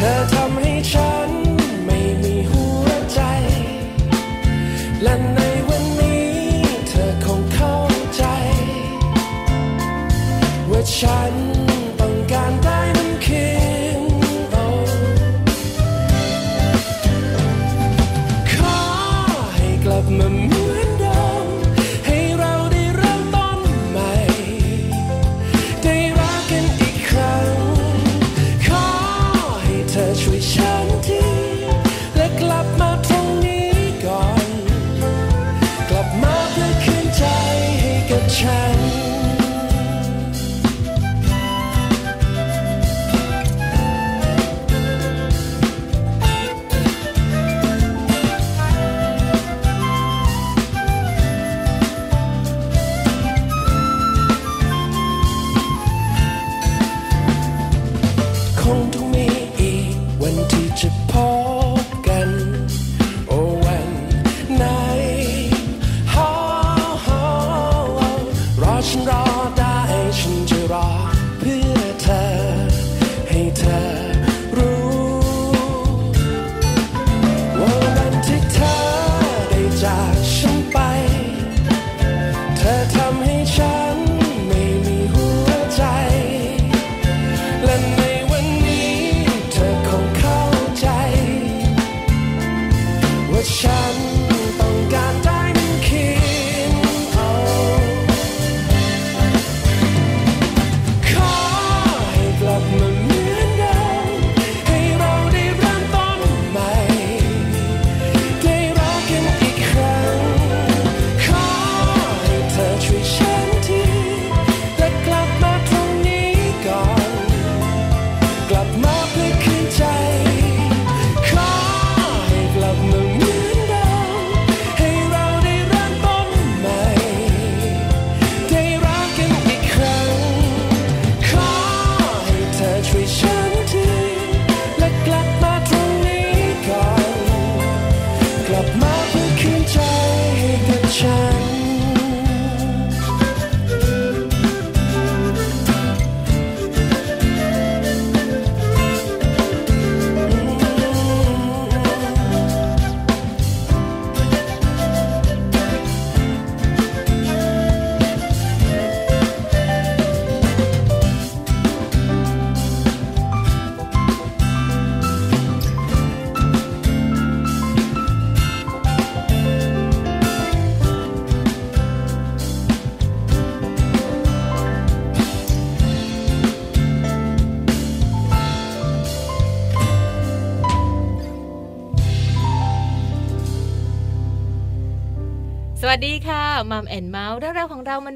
turtle.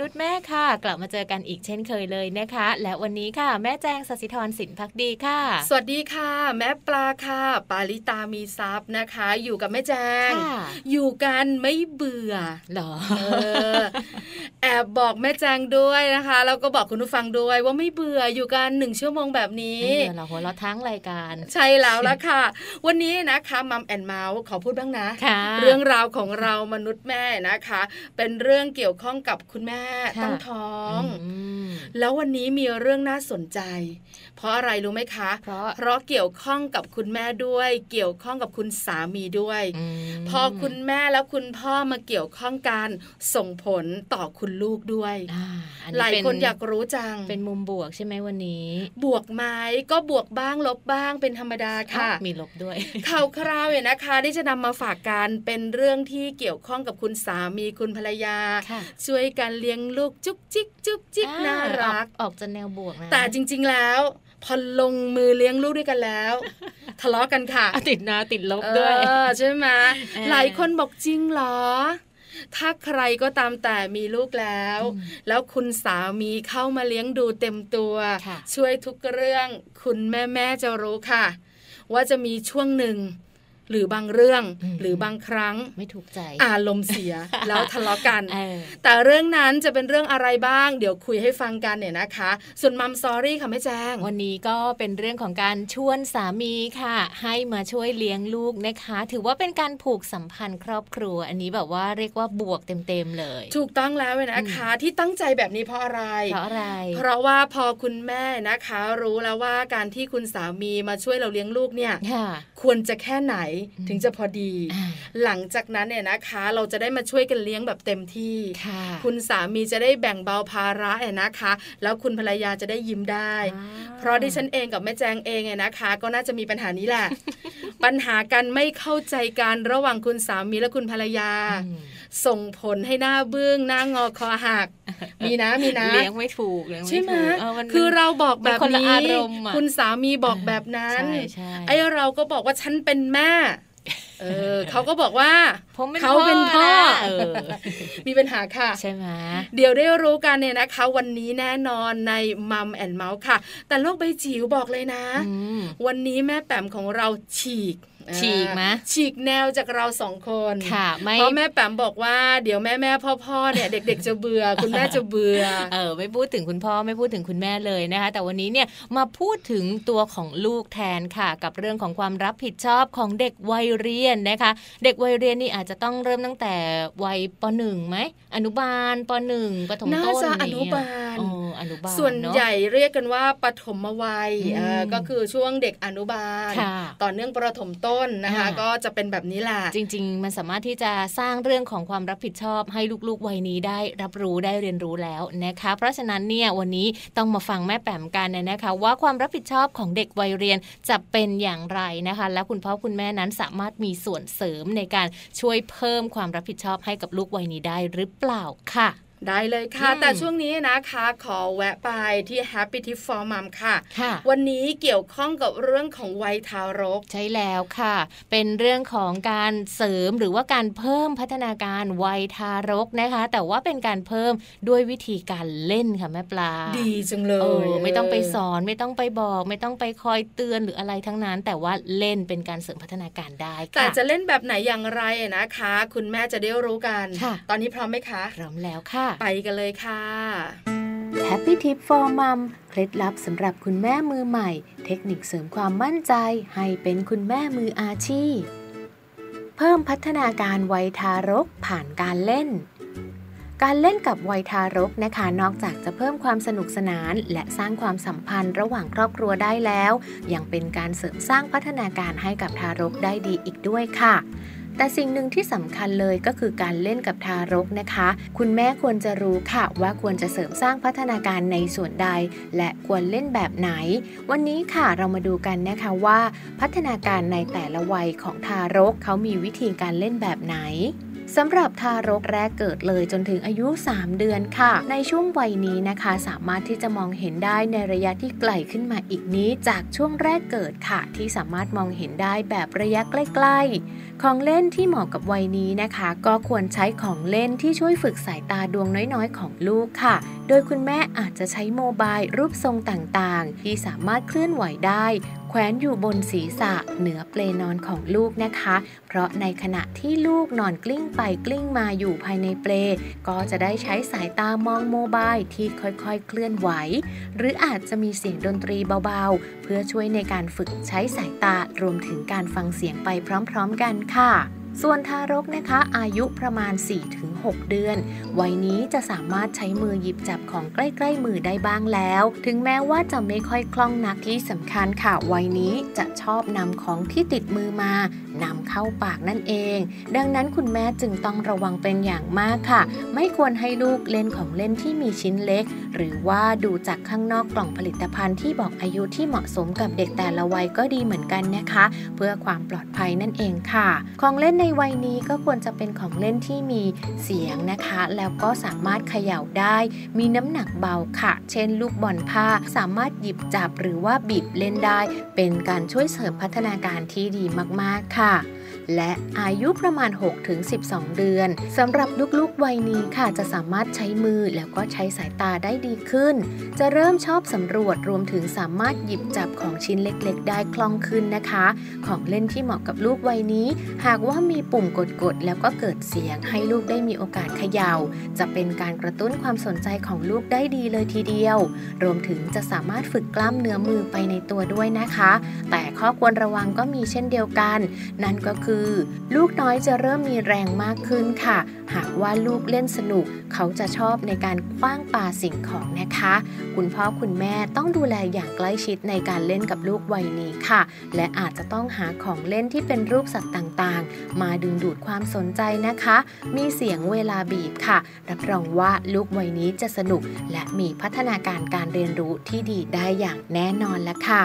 นุษย์แม่ค่ะ กลับมาเจอกันอีกเช่นเคยเลยนะคะ และวันนี้ค่ะ แม่แจงสศิธรสินพักดีค่ะ สวัสดีค่ะ แม่ปลาค่ะ ปาลิตามีซับนะคะ อยู่กับแม่แจงค่ะอยู่กันไม่เบื่อเหรอเออ แอบบอกแม่แจงด้วยนะคะแล้วก็บอกคุณผู้ฟังด้วยว่าไม่เบื่ออยู่กันหนึ่งชั่วโมงแบบนี้ไม่เบื่อเราหัวเราะทั้งรายการ ใช่แล้วละค่ะ วันนี้นะคะมัมแอนเมาส์ขอพูดบ้างนะค่ะเรื่องราวของเรามนุษย์แม่นะคะ เป็นเรื่องเกี่ยวข้องกับคุณแม่ค่ะตั้งท้องอืมแล้ววันนี้มีเรื่องน่าสนใจ เพราะอะไรรู้ไหมคะ เพราะเพราะเกี่ยวข้องกับคุณแม่ด้วย เกี่ยวข้องกับคุณสามีด้วยมพอคุณแม่แล้วคุณพ่อมาเกี่ยวข้องกันส่งผลต่อคุณลูกด้วยอ่าอัหลายเป็คนอยากรู้จัง เป็นมุมบวกใช่ไหมวันนี้ บวกไหมก็บวกบ้างลบบ้างเป็นธรรมดาค่ะอ้าวมีลบด้วยข่าวคราวเนี่ยนะคะ ที่จะนำมาฝากกันเป็นเรื่องที่เกี่ยวข้องกับคุณสามีคุณภรรยาค่ะช่วยกันเลี้ยงลูกจุ๊กจิ๊กจุ๊กจิ๊กอ่น่ารักออออกจะแนวบวกนะแต่จริง ๆแล้วพอลงมือเลี้ยงลูกด้วยกันแล้ว ทะเลาะกันค่ะอะติดนะติดลบด้วยเออใช่ไหมเออหลายคนบอกจริงเหรอ ถ้าใครก็ตามแต่มีลูกแล้วอืมแล้วคุณสามีเข้ามาเลี้ยงดูเต็มตัวค่ะช่วยทุกเรื่องคุณแม่แม่ๆจะรู้ค่ะ ว่าจะมีช่วงหนึ่ง หรือบางเรื่องอืมหรือบางครั้งไม่ถูกใจ อารมณ์เสียแล้วทะเลาะกันเออแต่เรื่องนั้นจะเป็นเรื่องอะไรบ้าง เดี๋ยวคุยให้ฟังกันเนี่ยนะคะ ส่วนมัมซอรี่ค่ะแม่แจ้ง วันนี้ก็เป็นเรื่องของการชวนสามีค่ะ ให้มาช่วยเลี้ยงลูกนะคะ ถือว่าเป็นการผูกสัมพันธ์ครอบครัว อันนี้แบบว่าเรียกว่าบวกเต็มๆเลย ถูกต้องแล้วเลยนะคะ ที่ตั้งใจแบบนี้เพราะอะไร เพราะอะไร เพราะว่าพอคุณแม่นะคะ รู้แล้วว่าการที่คุณสามีมาช่วยเราเลี้ยงลูกเนี่ยค่ะควรจะแค่ไหนอืมถึงจะพอดีอ่าหลังจากนั้นเนี่ยนะคะ เราจะได้มาช่วยกันเลี้ยงแบบเต็มที่ค่ะคุณสามีจะได้แบ่งเบาภาระเนี่ยนะคะ แล้วคุณภรรยาจะได้ยิ้มได้อ่าเพราะดิฉันเองกับแม่แจงเองเนี่ยนะคะ ก็น่าจะมีปัญหานี้แหละ ปัญหากันไม่เข้าใจกันระหว่างคุณสามีและคุณภรรยาอืม ส่งผลให้หน้าบึ้งหน้างอคอหัก มีนะมีนะเลี้ยงไม่ถูกเลี้ยงไม่ใช่ไหมถูกเออมันคือเราบอกแบบมันคนละนี้อารมณ์อะคุณสามีบอกแบบนั้นใช่ใช่ไอ้เราก็บอกว่าฉันเป็นแม่เออเขาก็บอกว่าผมเป็นเขาเป็นพ่อนะเออมีปัญหาค่ะ ใช่ไหมเดี๋ยวได้รู้กันเนี่ยนะคะ วันนี้แน่นอนในมัมแอนเมาส์ค่ะ แต่โลกใบจิ๋วบอกเลยนะอืมวันนี้แม่แปมของเราฉีก ฉีกไหมอ่าฉีกแนวจากเราสองคนค่ะไม่เพราะแม่แปมบอกว่าเดี๋ยวแม่แม่พ่อพ่อๆเนี่ยเด็ก ๆ จะเบื่อคุณแม่จะเบื่อเออไม่พูดถึงคุณพ่อไม่พูดถึงคุณแม่เลยนะคะ แต่วันนี้เนี่ยมาพูดถึงตัวของลูกแทนค่ะ กับเรื่องของความรับผิดชอบของเด็กวัยเรียนนะคะ เด็กวัยเรียนนี่อาจจะต้องเริ่มตั้งแต่วัยปหนึ่งไหมอนุบาลปหนึ่งปฐมน่าต้นจะอนุบาลโอ้อนุบาลส่วนเอะใหญ่เรียกกันว่าปฐมวัยอืมเอ่อก็คือช่วงเด็กอนุบาลค่ะต่อเนื่องประถมต้นนะคะอ่าก็จะเป็นแบบนี้แหละจริง ๆ มันสามารถที่จะสร้างเรื่องของความรับผิดชอบให้ลูกๆวัยนี้ได้รับรู้ได้เรียนรู้แล้วนะคะ เพราะฉะนั้นเนี่ยวันนี้ต้องมาฟังแม่แปมกันเนี่ยนะคะ ว่าความรับผิดชอบของเด็กวัยเรียนจะเป็นอย่างไรนะคะ และคุณพ่อคุณแม่นั้นสามารถมีส่วนเสริมในการช่วยเพิ่มความรับผิดชอบให้กับลูกวัยนี้ได้หรือเปล่าค่ะ ได้เลยค่ะอืมแต่ช่วงนี้นะคะ ขอแวะไปที่ Happy Tip for Mom ค่ะค่ะ วันนี้เกี่ยวข้องกับเรื่องของวัยทารก ใช่แล้วค่ะ เป็นเรื่องของการเสริมหรือว่าการเพิ่มพัฒนาการวัยทารกนะคะ แต่ว่าเป็นการเพิ่มด้วยวิธีการเล่นค่ะแม่ปลา ดีจังเลเอยอไม่ต้องไปสอนไม่ต้องไปบอก ไม่ต้องไปคอยเตือนหรืออะไรทั้งนั้น แต่ว่าเล่นเป็นการเสริมพัฒนาการได้แต่ค่ะจะเล่นแบบไหนอย่างไรนะคะ คุณแม่จะได้รู้กันค่ะตอนนี้พร้อมไหมคะพร้อมแล้วค่ะไปกันเลยค่ะ Happy Tip for Mom เคล็ดลับสำหรับคุณแม่มือใหม่ เทคนิคเสริมความมั่นใจให้เป็นคุณแม่มืออาชีพ เพิ่มพัฒนาการวัยทารกผ่านการเล่นการเล่นกับวัยทารกนะคะ นอกจากจะเพิ่มความสนุกสนาน และสร้างความสัมพันธ์ระหว่างครอบครัวได้แล้ว ยังเป็นการเสริมสร้างพัฒนาการให้กับทารกได้ดีอีกด้วยค่ะ แต่สิ่งหนึ่งที่สำคัญเลยก็คือการเล่นกับทารกนะคะ คุณแม่ควรจะรู้ค่ะว่าควรจะเสริมสร้างพัฒนาการในส่วนใด และควรเล่นแบบไหน วันนี้ค่ะเรามาดูกันนะคะว่า พัฒนาการในแต่ละวัยของทารกเขามีวิธีการเล่นแบบไหน สำหรับทารกแรกเกิดเลยจนถึงอายุ 3 เดือนค่ะ ในช่วงวัยนี้นะคะ สามารถที่จะมองเห็นได้ในระยะที่ไกลขึ้นมาอีกนี้จากช่วงแรกเกิดค่ะ ที่สามารถมองเห็นได้แบบระยะใกล้ๆ ของเล่นที่เหมาะกับวัยนี้นะคะ ก็ควรใช้ของเล่นที่ช่วยฝึกสายตาดวงน้อยๆ ของลูกค่ะ โดยคุณแม่อาจจะใช้โมบายรูปทรงต่างๆ ที่สามารถเคลื่อนไหวได้ แขวนอยู่บนศีรษะเหนือเปลนอนของลูกนะคะ เพราะในขณะที่ลูกนอนกลิ้งไปกลิ้งมาอยู่ภายในเปล ก็จะได้ใช้สายตามองโมบายที่ค่อยๆ เคลื่อนไหว หรืออาจจะมีเสียงดนตรีเบาๆ เพื่อช่วยในการฝึกใช้สายตารวมถึงการฟังเสียงไปพร้อมๆกันค่ะ ส่วนทารกนะคะอายุประมาณ 4-6 เดือน วัยนี้จะสามารถใช้มือหยิบจับของใกล้ ๆ มือได้บ้างแล้ว ถึงแม้ว่าจะไม่ค่อยคล่องนักที่สำคัญค่ะ วัยนี้จะชอบนำของที่ติดมือมา นำเข้าปากนั่นเอง ดังนั้นคุณแม่จึงต้องระวังเป็นอย่างมากค่ะ ไม่ควรให้ลูกเล่นของเล่นที่มีชิ้นเล็ก หรือว่าดูจากข้างนอกกล่องผลิตภัณฑ์ที่บอกอายุที่เหมาะสมกับเด็กแต่ละวัยก็ดีเหมือนกันนะคะ เพื่อความปลอดภัยนั่นเองค่ะ ของเล่นในวัยนี้ก็ควรจะเป็นของเล่นที่มีเสียงนะคะ แล้วก็สามารถเขย่าได้ มีน้ำหนักเบาค่ะ เช่น ลูกบอลผ้าสามารถหยิบจับหรือว่าบีบเล่นได้ เป็นการช่วยเสริมพัฒนาการที่ดีมากๆค่ะค่ะ และอายุประมาณ 6-12 เดือนสำหรับลูกๆวัยนี้ค่ะจะสามารถใช้มือแล้วก็ใช้สายตาได้ดีขึ้น จะเริ่มชอบสำรวจรวมถึงสามารถหยิบจับของชิ้นเล็กๆ ได้คล่องขึ้นนะคะ ของเล่นที่เหมาะกับลูกวัยนี้ หากว่ามีปุ่มกดๆแล้วก็เกิดเสียงให้ลูกได้มีโอกาสเขยา่า จะเป็นการกระตุ้นความสนใจของลูกได้ดีเลยทีเดียว รวมถึงจะสามารถฝึกกล้ามเนื้อมือไปในตัวด้วยนะคะ แต่ข้อควรระวังก็มีเช่นเดียวกัน นั่นก็คือคือ ลูกน้อยจะเริ่มมีแรงมากขึ้นค่ะ หากว่าลูกเล่นสนุก เขาจะชอบในการคว้างปาสิ่งของนะคะ คุณพ่อคุณแม่ต้องดูแลอย่างใกล้ชิดในการเล่นกับลูกวัยนี้ค่ะ และอาจจะต้องหาของเล่นที่เป็นรูปสัตว์ต่างๆ มาดึงดูดความสนใจนะคะ มีเสียงเวลาบีบค่ะ รับรองว่าลูกวัยนี้จะสนุก และมีพัฒนาการการเรียนรู้ที่ดีได้อย่างแน่นอนแล้วค่ะ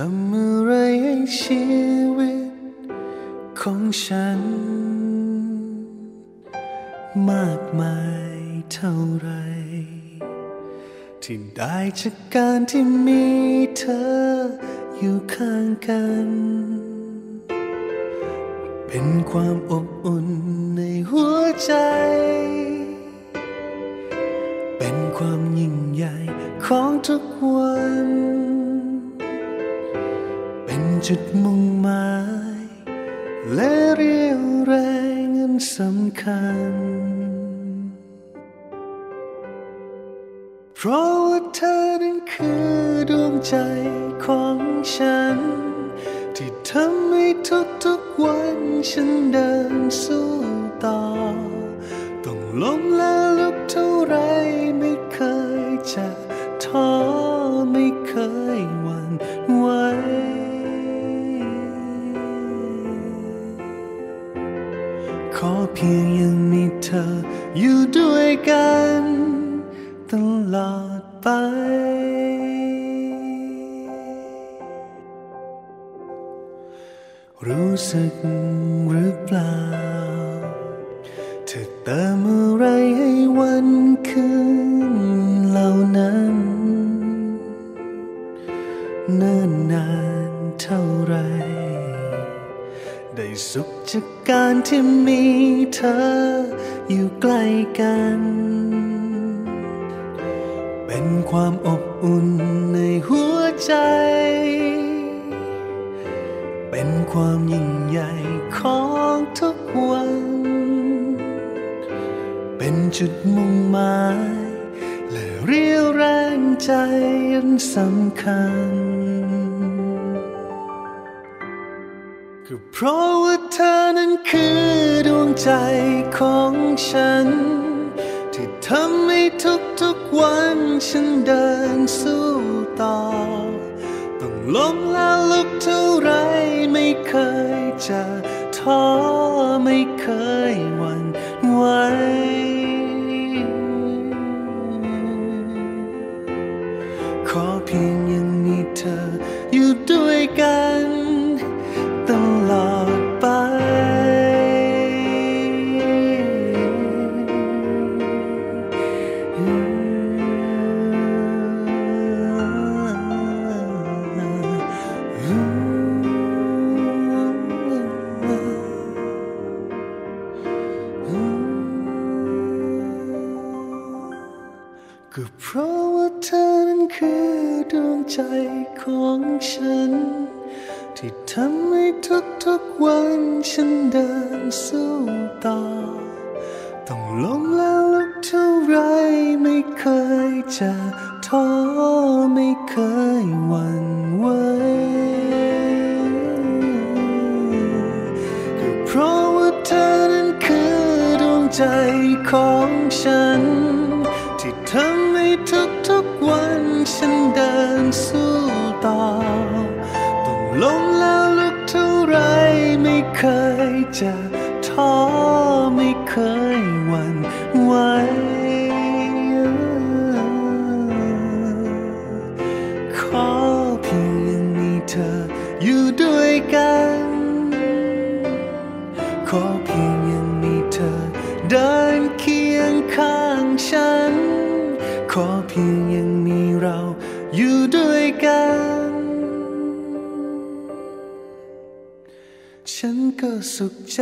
ทำอะไรให้ชีวิตของฉัน มากมายเท่าไร ที่ได้จากการที่มีเธออยู่ข้างกัน เป็นความอบอุ่นในหัวใจ เป็นความยิ่งใหญ่ของทุกวัน จุดมุ่งหมาย และเรียวแรงอันสำคัญ เพราะว่าเธอนั้นคือดวงใจของฉัน ที่ทำให้ทุกๆวันฉันเดินสู้ต่อ ต้องล้มและลุกเท่าไรไม่เคยจะท้อไม่เคย เพียงยังมีเธออยู่ด้วยกันตลอดไปรู้สึกหรือเปล่า เธอเติมอะไรให้วันคืนเหล่านั้น เนิ่นนานเท่าไร ได้สุข การที่มีเธออยู่ใกล้กัน เป็นความอบอุ่นในหัวใจ เป็นความยิ่งใหญ่ของทุกวัน เป็นจุดมุ่งหมายและเรียวแรงใจอันสำคัญ ก็เพราะว่าเธอนั้นคือดวงใจของฉัน ที่ทำให้ทุกๆวันฉันเดินสู้ต่อ ต้องล้มแล้วลุกเท่าไรไม่เคยจะท้อไม่เคยหวั่นไหว ฉัน ที่ทำให้ทุกๆวันฉันเดินสู้ต่อ ต้องล้มแล้วลุกเท่าไรไม่เคยจะท้อไม่เคยหวั่นไหวก็เพราะว่าเธอนั้นคือดวงใจของฉัน ท้อไม่เคยหวั่นไหวขอเพียงยังมีเธออยู่ด้วยกัน ขอเพียงยังมีเธอ เดินเคียงข้างฉัน ขอเพียงยังมีเราอยู่ด้วยกัน ฉันก็สุขใจ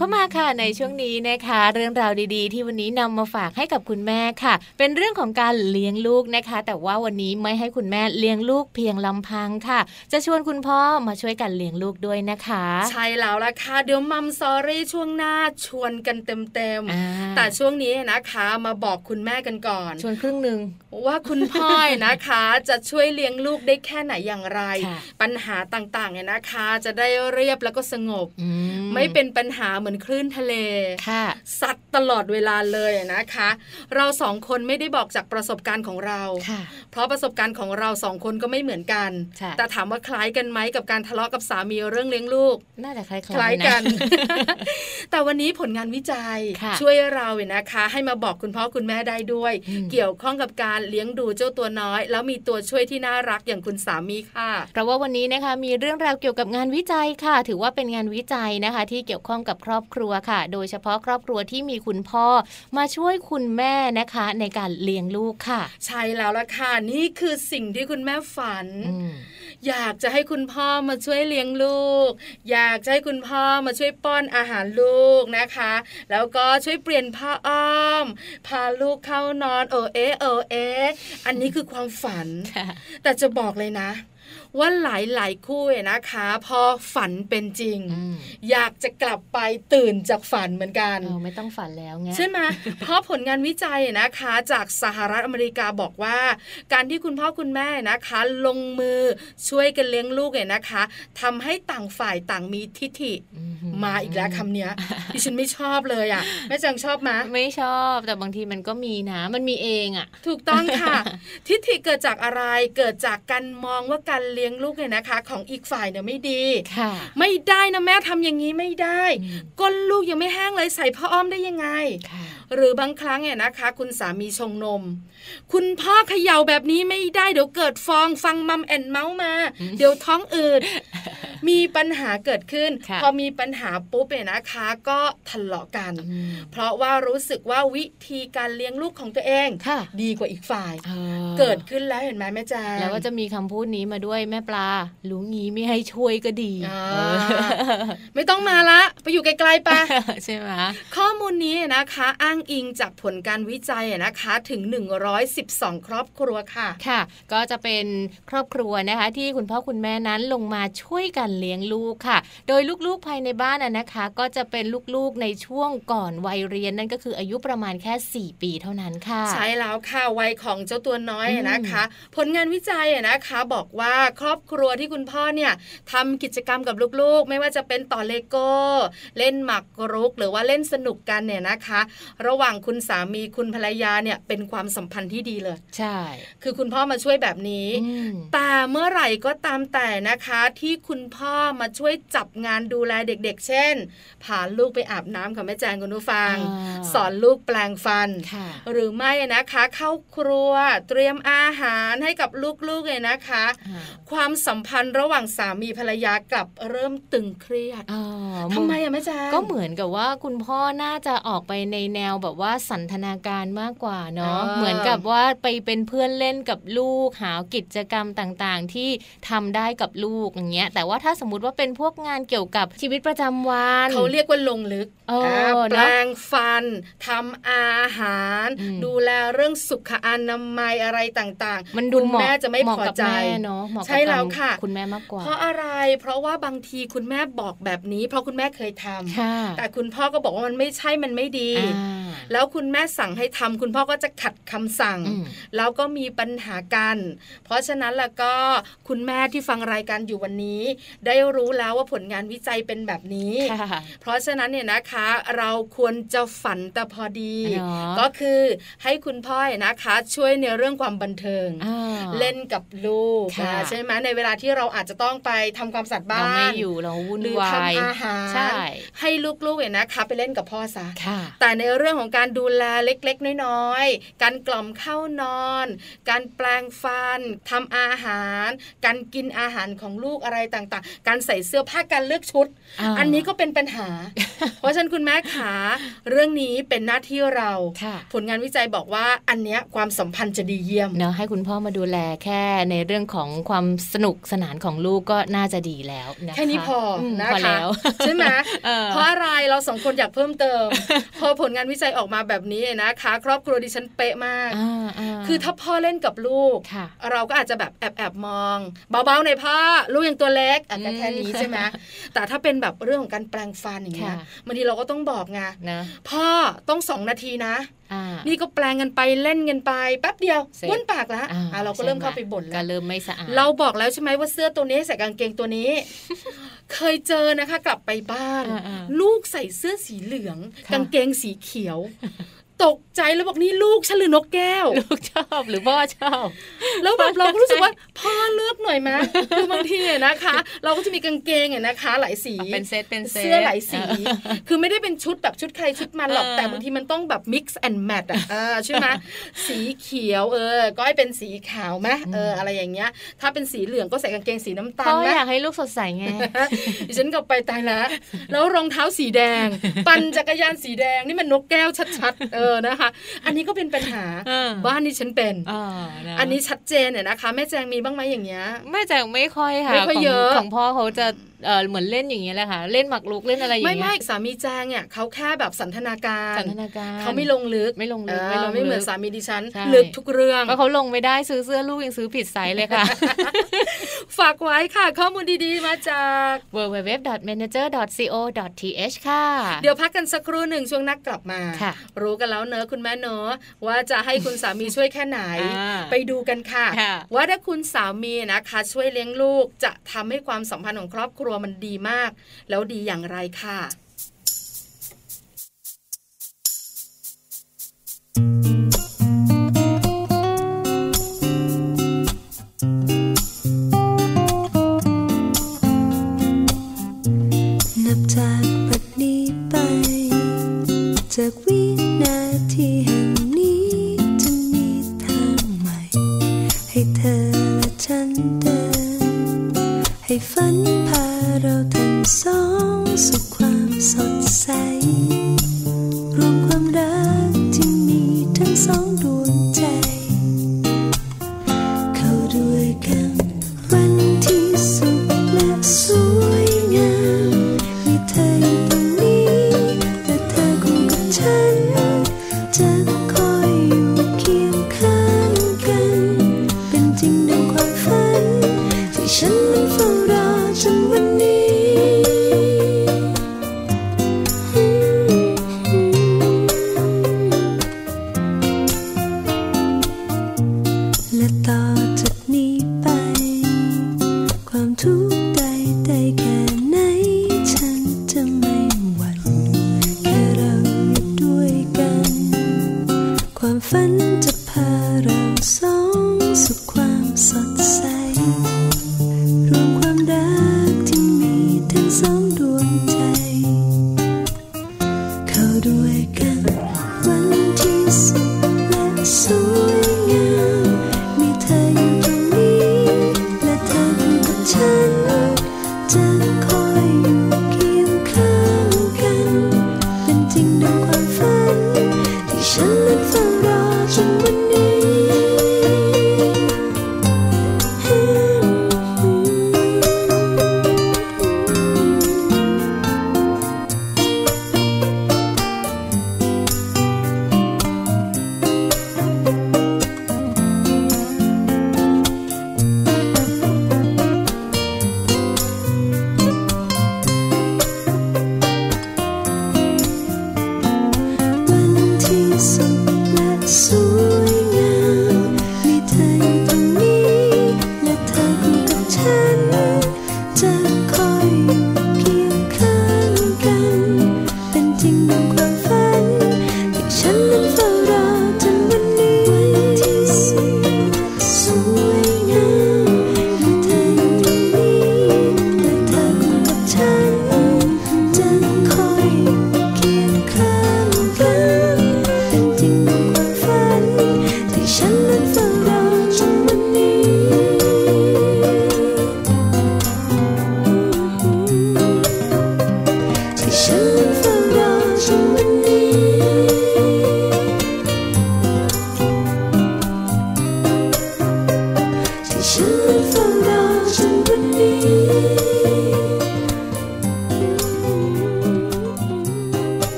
เข้ามาค่ะในช่วงนี้นะคะ เรื่องราวดีๆ ที่วันนี้นำมาฝากให้กับคุณแม่ค่ะ เป็นเรื่องของการเลี้ยงลูกนะคะ แต่ว่าวันนี้ไม่ให้คุณแม่เลี้ยงลูกเพียงลำพังค่ะ จะชวนคุณพ่อมาช่วยกันเลี้ยงลูกด้วยนะคะ ใช่แล้วล่ะค่ะเดี๋ยวมัมซอรี่ช่วงหน้าชวนกันเต็มอ่าๆแต่ช่วงนี้นะคะมาบอกคุณแม่กันก่อน ชวนครึ่งหนึ่งว่าคุณพ่อนะคะ จะช่วยเลี้ยงลูกได้แค่ไหนอย่างไรค่ะปัญหาต่างๆเนี่ยนะคะ จะได้เรียบแล้วก็สงบอืไม่เป็นปัญหาเหมือนคลื่นทะเลค่ะซัดตลอดเวลาเลยนะคะ เราสองคนไม่ได้บอกจากประสบการณ์ของเราค่ะเพราะประสบการณ์ของเราสองคนก็ไม่เหมือนกันค่ะแต่ถามว่าคล้ายกันไหมกับการทะเลาะกับสามีเรื่องเลี้ยงลูก น่าจะคล้ายคล้ายๆกันนะแต่วันนี้ผลงานวิจัยค่ะช่วยเราเนี่ยนะคะ ให้มาบอกคุณพ่อคุณแม่ได้ด้วยอืมเกี่ยวข้องกับการเลี้ยงดูเจ้าตัวน้อย แล้วมีตัวช่วยที่น่ารักอย่างคุณสามีค่ะเพราะว่าวันนี้นะคะมีเรื่องราวเกี่ยวกับงานวิจัยค่ะ ถือว่าเป็นงานวิจัยนะคะ ที่เกี่ยวข้องกับครอบครัวค่ะ โดยเฉพาะครอบครัวที่มีคุณพ่อมาช่วยคุณแม่นะคะ ในการเลี้ยงลูกค่ะ ใช่แล้วล่ะค่ะ นี่คือสิ่งที่คุณแม่ฝันอืมอยากจะให้คุณพ่อมาช่วยเลี้ยงลูก อยากจะให้คุณพ่อมาช่วยป้อนอาหารลูกนะคะ แล้วก็ช่วยเปลี่ยนผ้าอ้อม พาลูกเข้านอนเออเอะเออเอะอันนี้คือความฝันค่ะแต่จะบอกเลยนะ ว่าหลายหลายๆคู่เนี่ยนะคะ พอฝันเป็นจริงอืมอยากจะกลับไปตื่นจากฝันเหมือนกันเออไม่ต้องฝันแล้วไงใช่ไหมเพราะผลงานวิจัยนะคะ จากสหรัฐอเมริกาบอกว่า การที่คุณพ่อคุณแม่นะคะ ลงมือช่วยกันเลี้ยงลูกเนี่ยนะคะทำให้ต่างฝ่ายต่างมีทิฐิอืมาอีกแล้วคำเนี้ยดิฉันไม่ชอบเลยอะแม่จังชอบไหมไม่ชอบแต่บางทีมันก็มีนะมันมีเองอะ ถูกต้องค่ะ ทิฏฐิเกิดจากอะไรเกิดจากการมองว่าการเลี้ยงลูกเนี่ยนะคะ ของอีกฝ่ายเนี่ยไม่ดีค่ะไม่ได้นะแม่ทำอย่างนี้ไม่ได้อืมก้นลูกยังไม่แห้งเลยใส่ผ้าอ้อมได้ยังไงค่ะหรือบางครั้งเนี่ยนะคะ คุณสามีชงนม คุณพ่อเขย่าแบบนี้ไม่ได้เดี๋ยวเกิดฟองฟังมัมแอนเมาส์มา เดี๋ยวท้องอืด มีปัญหาเกิดขึ้นค่ะพอมีปัญหาปุ๊บเนี่ยนะคะ ก็ทะเลาะกันอืมเพราะว่ารู้สึกว่าวิธีการเลี้ยงลูกของตัวเองค่ะดีกว่าอีกฝ่ายออเกิดขึ้นแล้วเห็นไหมแม่แจงแล้วก็จะมีคำพูดนี้มาด้วยแม่ปลารู้งี้ไม่ให้ช่วยก็ดีอ่าเออไม่ต้องมาละ ไปอยู่ไกลๆไปใช่ไหมข้อมูลนี้นะคะอ้างอิงจากผลการวิจัยนะคะถึง 112 ครอบครัวค่ะค่ะ ก็จะเป็นครอบครัวนะคะ ที่คุณพ่อคุณแม่นั้นลงมาช่วยกันวันเลี้ยงลูกค่ะ โดยลูกๆภายในบ้านน่ะนะคะ ก็จะเป็นลูกๆในช่วงก่อนวัยเรียนนั่นก็คืออายุประมาณแค่ 4 ปีเท่านั้นค่ะ ใช่แล้วค่ะวัยของเจ้าตัวน้อยอืมนะคะ ผลงานวิจัยอะนะคะบอกว่าครอบครัวที่คุณพ่อเนี่ยทำกิจกรรมกับลูกๆ ไม่ว่าจะเป็นต่อเลโก้ เล่นหมากรุก หรือว่าเล่นสนุกกันเนี่ยนะคะ ระหว่างคุณสามีคุณภรรยาเนี่ยเป็นความสัมพันธ์ที่ดีเลย ใช่ คือคุณพ่อมาช่วยแบบนี้อืมแต่เมื่อไหร่ก็ตามแต่นะคะที่คุณพ่อมาช่วยจับงานดูแลเด็ก ๆ เช่นพาลูกไปอาบน้ำกับแม่แจงคุณผู้ฟังอ่าสอนลูกแปลงฟันค่ะหรือไม่นะคะ เข้าครัวเตรียมอาหารให้กับลูกๆเลยนะคะอ่าความสัมพันธ์ระหว่างสามีภรรยากลับเริ่มตึงเครียดอ๋อทำไมอะแม่แจงก็เหมือนกับว่าคุณพ่อน่าจะออกไปในแนวแบบว่าสันทนาการมากกว่าเนาะอ่าเหมือนกับว่าไปเป็นเพื่อนเล่นกับลูกหากิจกรรมต่างๆ ที่ทำได้กับลูกอย่างเงี้ยแต่ว่าถ้าสมมติว่าเป็นพวกงานเกี่ยวกับชีวิตประจำวันเขาเรียกว่าลงลึกเอออ่าเนอะแปลงฟันทำอาหารอืมดูแลเรื่องสุขอนามัยอะไรต่างๆ มันดูคุณเหมาะแม่จะไม่เหมาะพอกับใจแม่เนาะเหมาะกับใช่แล้วค่ะ คุณแม่มากกว่า เพราะอะไร เพราะว่าบางทีคุณแม่บอกแบบนี้ เพราะคุณแม่เคยทำค่ะแต่คุณพ่อก็บอกว่ามันไม่ใช่มันไม่ดีอ่าแล้วคุณแม่สั่งให้ทำคุณพ่อก็จะขัดคำสั่งอืมแล้วก็มีปัญหากัน เพราะฉะนั้นแล้วก็คุณแม่ที่ฟังรายการอยู่วันนี้ได้รู้แล้วว่าผลงานวิจัยเป็นแบบนี้ค่ะเพราะฉะนั้นเนี่ยนะคะ เราควรจะฝันแต่พอดีเนาะก็คือให้คุณพ่อเนี่ยนะคะ ช่วยในเรื่องความบันเทิงอ่าเล่นกับลูกค่ะนะใช่ไหมในเวลาที่เราอาจจะต้องไปทำความสะอาดบ้าเราไม่นอยู่เราวุ่นหรือวายทำอาหารใช่ให้ลูกๆเนี่ยนะคะไปเล่นกับพ่อซะค่ะแต่ในเรื่องของการดูแลเล็ก ๆ น้อยๆการกล่อมเข้านอน การแปลงฟันทำอาหาร การกินอาหารของลูกอะไรต่างๆการใส่เสื้อผ้าการเลือกชุดอ่าอันนี้ก็เป็นปัญหา เพราะฉะนั้นคุณแม่ขาเรื่องนี้เป็นหน้าที่เราค่ะผลงานวิจัยบอกว่าอันเนี้ยความสัมพันธ์จะดีเยี่ยมเนาะให้คุณพ่อมาดูแลแค่ในเรื่องของความสนุกสนานของลูกก็น่าจะดีแล้วนะคะแค่นี้พออมนะพอคะแล้วใช่ไหมเออเพราะอะไรเราสองคนอยากเพิ่มเติม พอผลงานวิจัยออกมาแบบนี้นะคะ ครอบครัวดิฉันเป๊ะมากอ่าาคือถ้าพ่อเล่นกับลูกค่ะเราก็อาจจะแบบแอบแอบๆมอง เบาๆในอยพ่อลูกยังตัวเล็กอาจจะอืมแค่นี้ใช่ไหมแต่ถ้าเป็นแบบเรื่องของการแปลงฟันอย่างเงี้ยค่ะบางทีเราก็ต้องบอกไงนะพ่อต้องสองนาทีนะอ่านี่ก็แปลงกันไปเล่นกันไปแป๊บเดียวเสร็จบ้วนปากแล้วอ่อะเราก็เริ่มใช่ไหเข้าไปบ่นก็แล้วเริ่มไม่สะอาดเราบอกแล้วใช่ไหมว่าเสื้อตัวนี้ให้ใส่กางเกงตัวนี้ เคยเจอนะคะ กลับไปบ้านอ่าลูกใส่เสื้อสีเหลืองค่ะกางเกงสีเขียว ตกใจแล้วบอกนี่ลูกฉันหรือนกแก้ว ลูกชอบหรือพ่อชอบ แล้วแบบเราก็รู้สึกว่าพ่อเลือกหน่อยไหมคือบางทีเนี่ยนะคะ เราก็จะมีกางเกงเนี่ยนะคะ หลายสีเป็นเซตเป็นเซตเสื้อหลายสีเออคือไม่ได้เป็นชุดแบบชุดใครชุดมันหรอกเออแต่บางทีมันต้องแบบ mix and match อะอ่าใช่ไหมสีเขียวเออ ก็ให้เป็นสีขาวไหมเอออะไรอย่างเงี้ย ถ้าเป็นสีเหลืองก็ใส่กางเกงสีน้ำตาพ่ลอไหมอยากให้ลูกสดใสไงดิฉันกลับไปตายแล้วแล้วรองเท้าสีแดง ปั่นจักรยานสีแดงนี่มันนกแก้วชัดๆเออนะคะ อันนี้ก็เป็นปัญหาเออบ้านนี้ฉันเป็นอ่าะอันนี้ชัดเจนเนี่ยนะคะ แม่แจงมีบ้างไหมอย่างเงี้ยแม่แจงไม่ค่อยค่ะไม่ค่อยของเยอะของพ่อเขาจะเออเหมือนเล่นอย่างเงี้ยแหละค่ะ เล่นหมากรุกเล่นอะไรอย่าไม่งเงี้ไม่ยสามีแจงเนี่ยเขาแค่แบบสันทนาการสันทนาการเขาไม่ลงลึกไม่ลงลึกเออไม่ลงลึกไม่เหมือนสามีดิฉันใช่ลึกทุกเรื่องเพราะเขาลงไม่ได้ซื้อเสื้อลูกยังซื้อผิดไซส์เลยค่ะ ฝากไว้ค่ะ ข้อมูลดีๆ มาจาก www.manager.co.th ค่ะ เดี๋ยวพักกันสักครู่หนึ่งช่วงนักกลับมาค่ะรู้กันแล้วเนอะคุณแม่เนอะว่าจะให้คุณสามีช่วยแค่ไหนอ่าไปดูกันค่ะค่ะ ว่าถ้าคุณสามีนะคะ ช่วยเลี้ยงลูกจะทำให้ความสัมพันธ์ของครอบครัวมันดีมาก แล้วดีอย่างไรค่ะ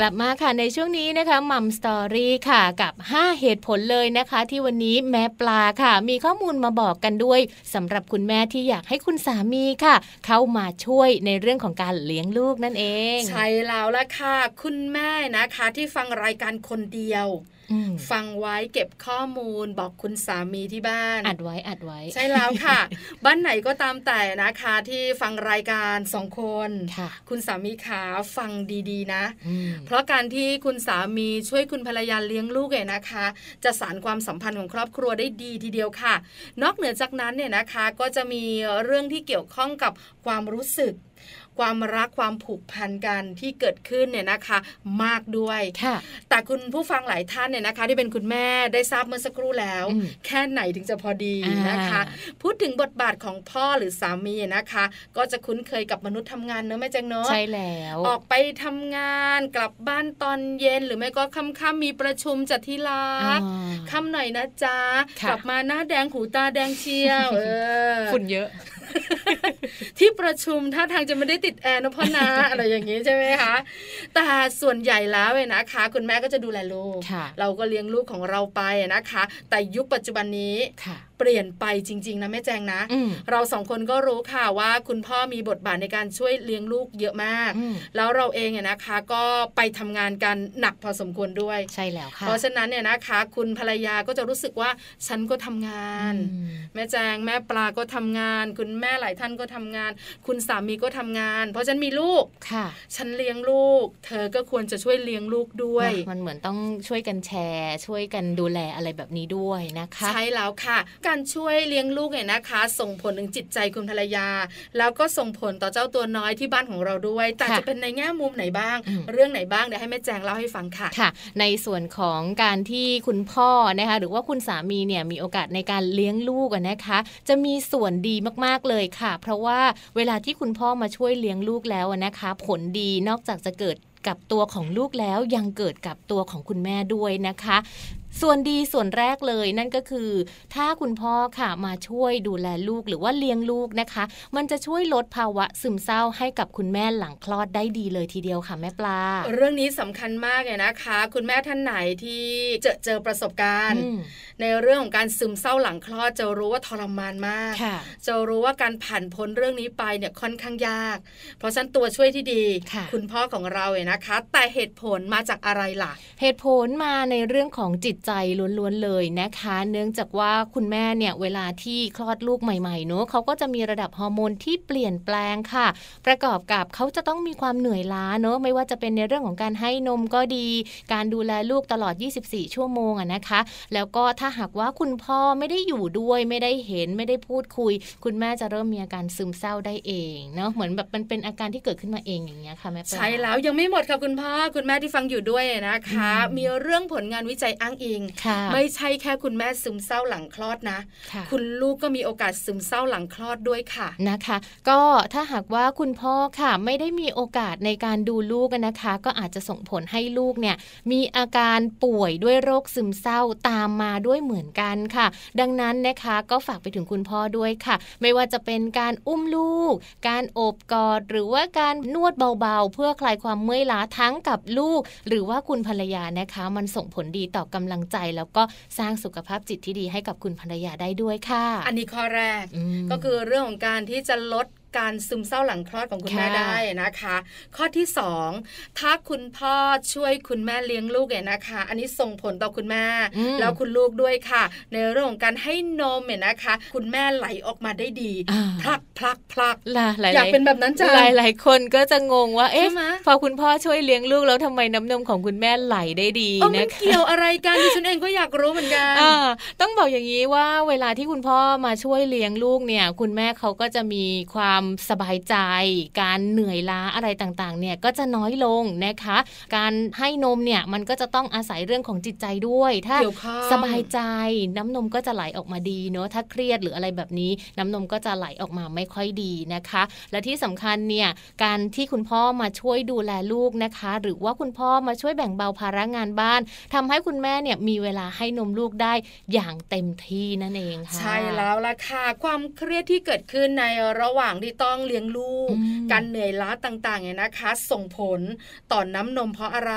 กลับมาค่ะในช่วงนี้นะคะมัมสตอรี่ค่ะกับ 5 เหตุผลเลยนะคะ ที่วันนี้แม่ปลาค่ะ มีข้อมูลมาบอกกันด้วยสำหรับคุณแม่ที่อยากให้คุณสามีค่ะ เข้ามาช่วยในเรื่องของการเลี้ยงลูกนั่นเอง ใช่แล้วละค่ะ คุณแม่นะคะที่ฟังรายการคนเดียว ฟังไว้เก็บข้อมูล บอกคุณสามีที่บ้านอัดไว้อัดไว้ ใช่แล้วค่ะ บ้านไหนก็ตามแต่นะคะที่ฟังรายการสองคนค่ะคุณสามีขาฟังดีๆนะอืมเพราะการที่คุณสามีช่วยคุณภรรยาเลี้ยงลูกเนี่ยนะคะ จะสานความสัมพันธ์ของครอบครัวได้ดีทีเดียวค่ะ นอกเหนือจากนั้นเนี่ยนะคะก็จะมีเรื่องที่เกี่ยวข้องกับความรู้สึก ความรักความผูกพันกันที่เกิดขึ้นเนี่ยนะคะ มากด้วยค่ะแต่คุณผู้ฟังหลายท่านเนี่ยนะคะ ที่เป็นคุณแม่ได้ทราบเมื่อสักครู่แล้วอืมแค่ไหนถึงจะพอดีอ่านนะคะ พูดถึงบทบาทของพ่อหรือสามีนะคะ ก็จะคุ้นเคยกับมนุษย์ทำงานเนอะแม่แจงเนอะใช่แล้ว ออกไปทำงานกลับบ้านตอนเย็นหรือไม่ก็ค่ำๆมีประชุมจัดที่รักอ่าค่ำหน่อยนะจ๊ะค่ะกลับมาหน้าแดงหูตาแดงเชียวเออฝุ่นเยอะ ที่ประชุมท่าทางจะไม่ได้ติดแอร์นะพ่อนะอะไรอย่างนี้ใช่ไหมคะ แต่ส่วนใหญ่แล้วเนี่ยนะคะ คุณแม่ก็จะดูแลลูกค่ะเราก็เลี้ยงลูกของเราไปนะคะ แต่ยุคปัจจุบันนี้ค่ะเปลี่ยนไปจริง ๆ นะแม่แจงนะอืมเราสองคนก็รู้ค่ะว่าคุณพ่อมีบทบาทในการช่วยเลี้ยงลูกเยอะมากอืมแล้วเราเองเนี่ยนะคะ ก็ไปทำงานกันหนักพอสมควรด้วยใช่แล้วค่ะเพราะฉะนั้นเนี่ยนะคะ คุณภรรยาก็จะรู้สึกว่าฉันก็ทำงานอืมแม่แจงแม่ปลาก็ทำงาน คุณแม่หลายท่านก็ทำงาน คุณสามีก็ทำงาน เพราะฉันมีลูกค่ะ ฉันเลี้ยงลูก เธอก็ควรจะช่วยเลี้ยงลูกด้วย มันเหมือนต้องช่วยกันแชร์ ช่วยกันดูแลอะไรแบบนี้ด้วยนะคะ ใช่แล้วค่ะการช่วยเลี้ยงลูกเนี่ยนะคะ ส่งผลถึงจิตใจคุณภรรยา แล้วก็ส่งผลต่อเจ้าตัวน้อยที่บ้านของเราด้วย แต่ค่ะจะเป็นในแง่มุมไหนบ้างอืมเรื่องไหนบ้างเดี๋ยวให้แม่แจงเล่าให้ฟังค่ะค่ะ ในส่วนของการที่คุณพ่อนะคะหรือว่าคุณสามีเนี่ยมีโอกาสในการเลี้ยงลูกอะนะคะ จะมีส่วนดีมากๆเลยค่ะ เพราะว่าเวลาที่คุณพ่อมาช่วยเลี้ยงลูกแล้วอะนะคะ ผลดีนอกจากจะเกิดกับตัวของลูกแล้วยังเกิดกับตัวของคุณแม่ด้วยนะคะ ส่วนดีส่วนแรกเลยนั่นก็คือ ถ้าคุณพ่อค่ะมาช่วยดูแลลูกหรือว่าเลี้ยงลูกนะคะ มันจะช่วยลดภาวะซึมเศร้าให้กับคุณแม่หลังคลอดได้ดีเลยทีเดียวค่ะแม่ปลา เรื่องนี้สำคัญมากเลยนะคะ คุณแม่ท่านไหนที่เจอเจอประสบการณ์อืมในเรื่องของการซึมเศร้าหลังคลอดจะรู้ว่าทรมานมากค่ะจะรู้ว่าการผ่านพ้นเรื่องนี้ไปเนี่ยค่อนข้างยาก เพราะฉะนั้นตัวช่วยที่ดีค่ะณพ่อของเราเนี่ยนะคะ แต่เหตุผลมาจากอะไรล่ะ เหตุผลมาในเรื่องของจิตใจล้วนๆเลยนะคะ เนื่องจากว่าคุณแม่เนี่ยเวลาที่คลอดลูกใหม่ๆเนอะเขาก็จะมีระดับฮอร์โมนที่เปลี่ยนแปลงค่ะ ประกอบกับเขาจะต้องมีความเหนื่อยล้าเนอะไม่ว่าจะเป็นในเรื่องของการให้นมก็ดี การดูแลลูกตลอด 24 ชั่วโมงอะนะคะ แล้วก็ถ้าหากว่าคุณพ่อไม่ได้อยู่ด้วยไม่ได้เห็นไม่ได้พูดคุย คุณแม่จะเริ่มมีอาการซึมเศร้าได้เองเนาะเหมือนแบบมันเป็นอาการที่เกิดขึ้นมาเองอย่างเงี้ยค่ะแม่ปลาใช่แล้วยังไม่หมดค่ะคุณพ่อคุณแม่ที่ฟังอยู่ด้วยนะคะอืมมีเรื่องผลงานวิจัยอ้างอิงค่ะไม่ใช่แค่คุณแม่ซึมเศร้าหลังคลอดนะค่ะคุณลูกก็มีโอกาสซึมเศร้าหลังคลอดด้วยค่ะนะคะ ก็ถ้าหากว่าคุณพ่อค่ะไม่ได้มีโอกาสในการดูลูกนะคะ ก็อาจจะส่งผลให้ลูกเนี่ยมีอาการป่วยด้วยโรคซึมเศร้าตามมาด้วยเหมือนกันค่ะ ดังนั้นนะคะก็ฝากไปถึงคุณพ่อด้วยค่ะ ไม่ว่าจะเป็นการอุ้มลูก การโอบกอดหรือว่าการนวดเบาๆ เพื่อคลายความเมื่อยล้าทั้งกับลูก หรือว่าคุณภรรยานะคะ มันส่งผลดีต่อกำลังใจ แล้วก็สร้างสุขภาพจิตที่ดีให้กับคุณภรรยาได้ด้วยค่ะ อันนี้ข้อแรกมก็คือเรื่องของการที่จะลด การซึมเศร้าหลังคลอดของคุณค่ะแม่ได้นะคะ ข้อที่สองถ้าคุณพ่อช่วยคุณแม่เลี้ยงลูกเนี่ยนะคะ อันนี้ส่งผลต่อคุณแม่อืมแล้วคุณลูกด้วยค่ะ ในเรื่องของการให้นมเนี่ยนะคะ คุณแม่ไหลออกมาได้ดีอ่าพลักพลักพลักล่ะหลายๆอยากเป็นแบบนั้นจังหลายหลายๆคนก็จะงงว่าเอ๊ะใช่ไหมพอคุณพ่อช่วยเลี้ยงลูกแล้วทำไมน้ำนมของคุณแม่ไหลได้ดีเออมันะนคะเกี่ยวอะไรกันดิฉันเองก็อยากรู้เหมือนกันอ่าต้องบอกอย่างนี้ว่าเวลาที่คุณพ่อมาช่วยเลี้ยงลูกเนี่ย คุณแม่เขาก็จะมีความสบายใจ การเหนื่อยล้าอะไรต่างๆ เนี่ยก็จะน้อยลงนะคะ การให้นมเนี่ยมันก็จะต้องอาศัยเรื่องของจิตใจด้วย ถ้าเกี่ยวข้องสบายใจน้ำนมก็จะไหลออกมาดีเนอะถ้าเครียดหรืออะไรแบบนี้ น้ำนมก็จะไหลออกมาไม่ค่อยดีนะคะ และที่สำคัญเนี่ยการที่คุณพ่อมาช่วยดูแลลูกนะคะ หรือว่าคุณพ่อมาช่วยแบ่งเบาภาระงานบ้านทำให้คุณแม่เนี่ยมีเวลาให้นมลูกได้อย่างเต็มที่นั่นเองค่ะใช่แล้วล่ะค่ะความเครียดที่เกิดขึ้นในระหว่างที่ต้องเลี้ยงลูกอืมการเหนื่อยล้าต่างๆเนี่ยนะคะ ส่งผลต่อนน้ำนมเพราะอะไร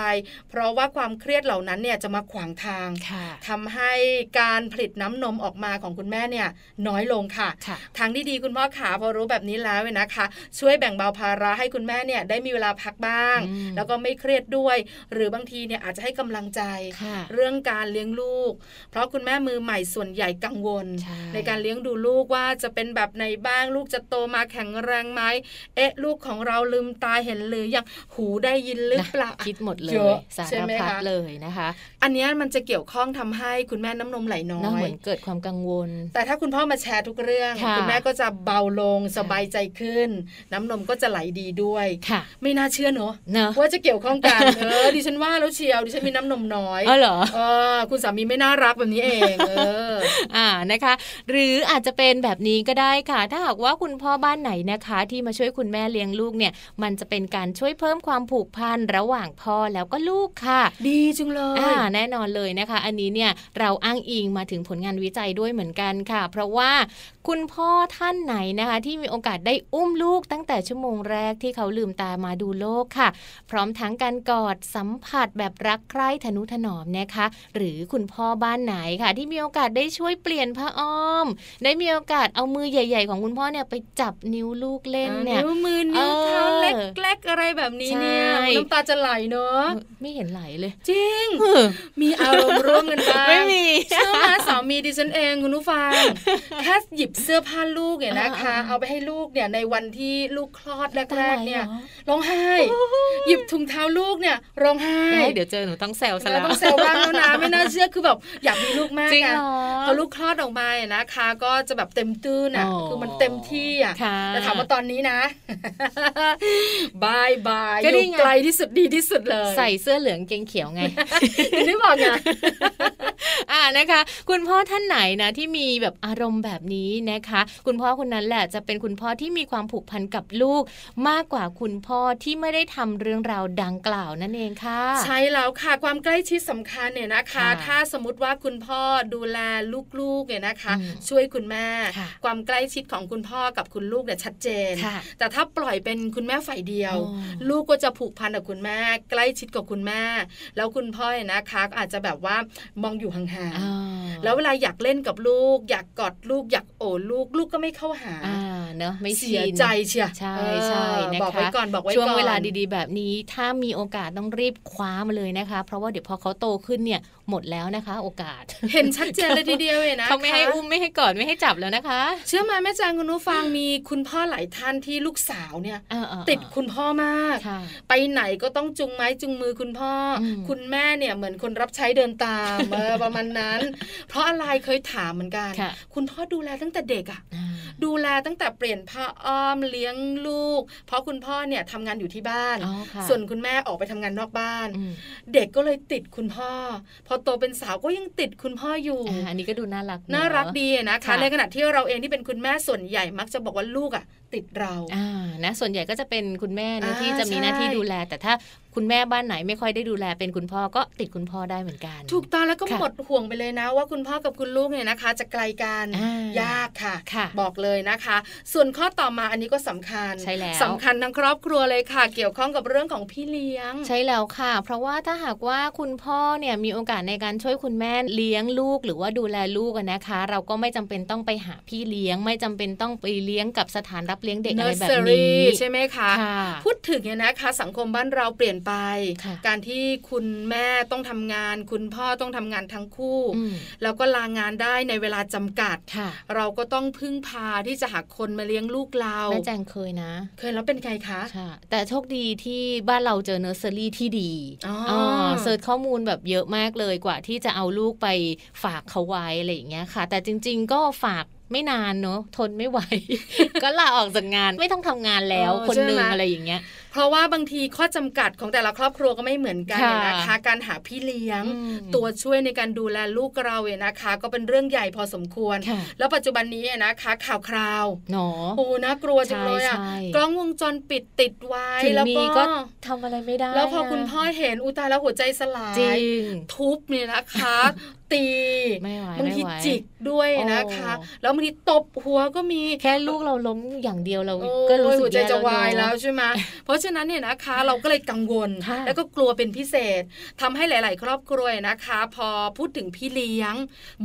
เพราะว่าความเครียดเหล่านั้นเนี่ยจะมาขวางทางค่ะทำให้การผลิตน้ำนมออกมาของคุณแม่เนี่ยน้อยลงค่ะค่ะทางที่ดีคุณพ่อขาพอรู้แบบนี้แล้วเนี่ยนะคะ ช่วยแบ่งเบาภาระให้คุณแม่เนี่ยได้มีเวลาพักบ้างอืมแล้วก็ไม่เครียดด้วย หรือบางทีเนี่ยอาจจะให้กำลังใจค่ะเรื่องการเลี้ยงลูก เพราะคุณแม่มือใหม่ส่วนใหญ่กังวลใช่ในการเลี้ยงดูลูกว่าจะเป็นแบบไหนบ้างลูกจะโตมาแข็งแรงไหมเอ๊ะ ลูกของเราลืมตาเห็นหรือยังหูได้ยินหรือเปล่าคิดหมดเลยเยอะสาใช่รไหมพัดคะเลยนะคะ อันเนี้ยมันจะเกี่ยวข้องทำให้คุณแม่น้ำนมไหลน้อเนาะเหยมือนเกิดความกังวล แต่ถ้าคุณพ่อมาแชร์ทุกเรื่องค่ะณแม่ก็จะเบาลงสบายใจขึ้น น้ำนมก็จะไหลดีด้วยค่ะ ไม่น่าเชื่อเนอะเนอะว่าจะเกี่ยวข้องกันเออดิฉันว่าแล้วเชียวดิฉันมีน้ำนมน้อยอ๋อเหรอเออคุณสามีไม่น่ารักแบบนี้เองเอออ่านะคะ หรืออาจจะเป็นแบบนี้ก็ได้ค่ะ ถ้าหากว่าคุณพ่อบ้านไหนนะคะที่มาช่วยคุณแม่เลี้ยงลูกเนี่ยมันจะเป็นการช่วยเพิ่มความผูกพันระหว่างพ่อแล้วก็ลูกค่ะ ดีจังเลยอ่าแน่นอนเลยนะคะ อันนี้เนี่ยเราอ้างอิงมาถึงผลงานวิจัยด้วยเหมือนกันค่ะ เพราะว่าคุณพ่อท่านไหนนะคะ ที่มีโอกาสได้อุ้มลูกตั้งแต่ชั่วโมงแรกที่เขาลืมตามาดูโลกค่ะ พร้อมทั้งการกอดสัมผัสแบบรักใคร่ทนุถนอมนะคะ หรือคุณพ่อบ้านไหนค่ะ ที่มีโอกาสได้ช่วยเปลี่ยนผ้าอ้อม ได้มีโอกาสเอามือใหญ่ ๆ ของคุณพ่อเนี่ยไปจับนิ้วลูกเล่นเนี่ยนิ้วมือนิ้วเท้าเออเล็กๆอะไรแบบนี้เนี่ยใช่น้ำตาจะไหลเนอะไม่เห็นไหลเลย จริง มีอารมณ์ร่วมกันบ้างไม่มีเชื่อไหมสามีดิฉันเองคุณผู้ฟังแค่หยิบเสื้อผ้าลูกเนี่ยนะคะอ่าๆเอาไปให้ลูกเนี่ยในวันที่ลูกคลอดตาแรไหลกๆเนี่ยหรอร้องไห้ หยิบถุงเท้าลูกเนี่ยร้องไห้ได้เดี๋ยวเจอหนูต้องแซวซะแล้แล้ววต้องเซลบ้างแล้วนะไม่น่าเชื่อคือแบบอยากมีลูกมากจริงไงเหรอพอลูกคลอดออกมาเนี่ยนะคะ ก็จะแบบเต็มตื้นอะอ๋อคือมันเต็มที่อะค่ะแต่ถามว่าตอนนี้นะบายบายก็อนี่ยู่ไงไกลที่สุดดีที่สุดเลย ใส่เสื้อเหลืองเกงเขียวไงถึงได้บอกไงอ่านะคะ คุณพ่อท่านไหนนะที่มีแบบอารมณ์แบบนี้นะคะ คุณพ่อคนนั้นแหละจะเป็นคุณพ่อที่มีความผูกพันกับลูก มากกว่าคุณพ่อที่ไม่ได้ทำเรื่องราวดังกล่าวนั่นเองค่ะ ใช่แล้วค่ะความใกล้ชิดสำคัญเนี่ยนะคะค่ะถ้าสมมติว่าคุณพ่อดูแลลูกๆเนี่ยนะคะอืมช่วยคุณแม่ค่ะความใกล้ชิดของคุณพ่อกับคุณลูกเนี่ยชัดเจนค่ะแต่ถ้าปล่อยเป็นคุณแม่ฝ่ายเดียวอ๋อลูกก็จะผูกพันกับคุณแม่ ใกล้ชิดกับคุณแม่ แล้วคุณพ่อเนี่ยนะคะก็อาจจะแบบว่ามองอยู่ห่างอ่าๆแล้วเวลาอยากเล่นกับลูก อยากกอดลูกอยากโอบลูกลูกก็ไม่เข้าหาอ่าเนอะไม่เสียชินใจเชียใช่เออใช่นะคะบอกไว้ก่อนบอกไว้ก่อนช่วงเวลาดีๆ แบบนี้ถ้ามีโอกาสต้องรีบคว้ามาเลยนะคะ เพราะว่าเดี๋ยวพอเขาโตขึ้นเนี่ย หมดแล้วนะคะ โอกาส เห็นชัดเจนเลยทีเดียวเลยนะเขาไม่ให้อุ้มไม่ให้กอดไม่ให้จับแล้วนะคะ เชื่อไหมแม่แจงคุณผู้ฟังมีคุณพ่อหลายท่านที่ลูกสาวเนี่ยเออเออติดคุณพ่อมากค่ะไปไหนก็ต้องจุงไม้จุงมือคุณพ่ออมคุณแม่เนี่ยเหมือนคนรับใช้เดินตามเออประมาณนั้น เพราะอะไรเคยถามเหมือนกันค่ะคุณพ่อดูแลตั้งแต่เด็กอะอ่าดูแลตั้งแต่เปลี่ยนผ้าอ้อมเลี้ยงลูก เพราะคุณพ่อเนี่ยทำงานอยู่ที่บ้านอ๋อค่ะส่วนคุณแม่ออกไปทำงานนอกบ้านอืมเด็กก็เลยติดคุณพ่อพอโตเป็นสาวก็ยังติดคุณพ่ออยู่อ่าอันนี้ก็ดูน่ารักเอะน่ารักดีนะคะค่ะในขณะที่เราเองที่เป็นคุณแม่ส่วนใหญ่มักจะบอกว่าลูกอะติดเราอ่านะส่วนใหญ่ก็จะเป็นคุณแม่นะอ่าที่จะมีหน้าที่ใช่ดูแล แต่ถ้าคุณแม่บ้านไหนไม่ค่อยได้ดูแลเป็นคุณพ่อก็ติดคุณพ่อได้เหมือนกัน ถูกต้องแล้วก็ค่ะหมดห่วงไปเลยนะ ว่าคุณพ่อกับคุณลูกเนี่ยนะคะ จะไกลกันอ่ายยากค่ะค่ะบอกเลยนะคะ ส่วนข้อต่อมาอันนี้ก็สำคัญใช่แล้วสำคัญทั้งครอบครัวเลยค่ะ เกี่ยวข้องกับเรื่องของพี่เลี้ยง ใช่แล้วค่ะ เพราะว่าถ้าหากว่าคุณพ่อเนี่ยมีโอกาสในการช่วยคุณแม่เลี้ยงลูกหรือว่าดูแลลูกอะนะคะ เราก็ไม่จำเป็นต้องไปหาพี่เลี้ยง ไม่จำเป็นต้องไปเลี้ยงกับสถานรับเลี้ยงเด็กอะไรแบบ nursery นี้ใช่ไหมคะค่ะพูดถึงเนี่ยนะคะ สังคมบ้านเราเปลี่ยนไปค่ะการที่คุณแม่ต้องทำงาน คุณพ่อต้องทำงานทั้งคู่อืมแล้วก็ลางานได้ในเวลาจำกัดค่ะเราก็ต้องพึ่งพาที่จะหาคนมาเลี้ยงลูกเราแม่แจงเคยนะ เคยแล้วเป็นไงคะค่ะแต่โชคดีที่บ้านเราเจอเนอร์เซอรี่ที่ดีอ๋อ search ข้อมูลแบบเยอะมากเลยกว่าที่จะเอาลูกไปฝากเขาไว้อะไรอย่างเงี้ยค่ะ แต่จริง ๆ ก็ฝากไม่นานเนอะทนไม่ไหว ก็ลาออกจากงานไม่ต้องทำงานแล้วเออคนหนึ่งใช่ไหมอะไรอย่างเงี้ยเพราะว่าบางทีข้อจำกัดของแต่ละครอบครัวก็ไม่เหมือนกันค่ะเนี่ยนะคะ การหาพี่เลี้ยงอืมตัวช่วยในการดูแลลูกเราเนี่ยนะคะ ก็เป็นเรื่องใหญ่พอสมควรค่ะแล้วปัจจุบันนี้นะคะข่าวคราวเนาะโอ้น่ากลัวจังเลยอะใช่ใช่กล้องวงจรปิดติดไว้ถึงแล้วมีก็ก็ทำอะไรไม่ได้ แล้วพอคุณพ่อเห็นอุยตายแล้วหัวใจสลาจริยงทุบเนี่ยนะคะตีไม่ไหวบางทีไม่ไหวจิกด้วยนะคะโอ้แล้วบางทีตบหัวก็มีแค่ลูกเราล้มอย่างเดียวเราโอ้ก็รู้สึกหัวใจแย่จะแล้ววายเนอะแล้วใช่ไหมเพราะฉะนั้นเนี่ยนะคะเราก็เลยกังวลค่ะแล้วก็กลัวเป็นพิเศษทำให้หลาย ๆ ครอบครัวนะคะ พอพูดถึงพี่เลี้ยง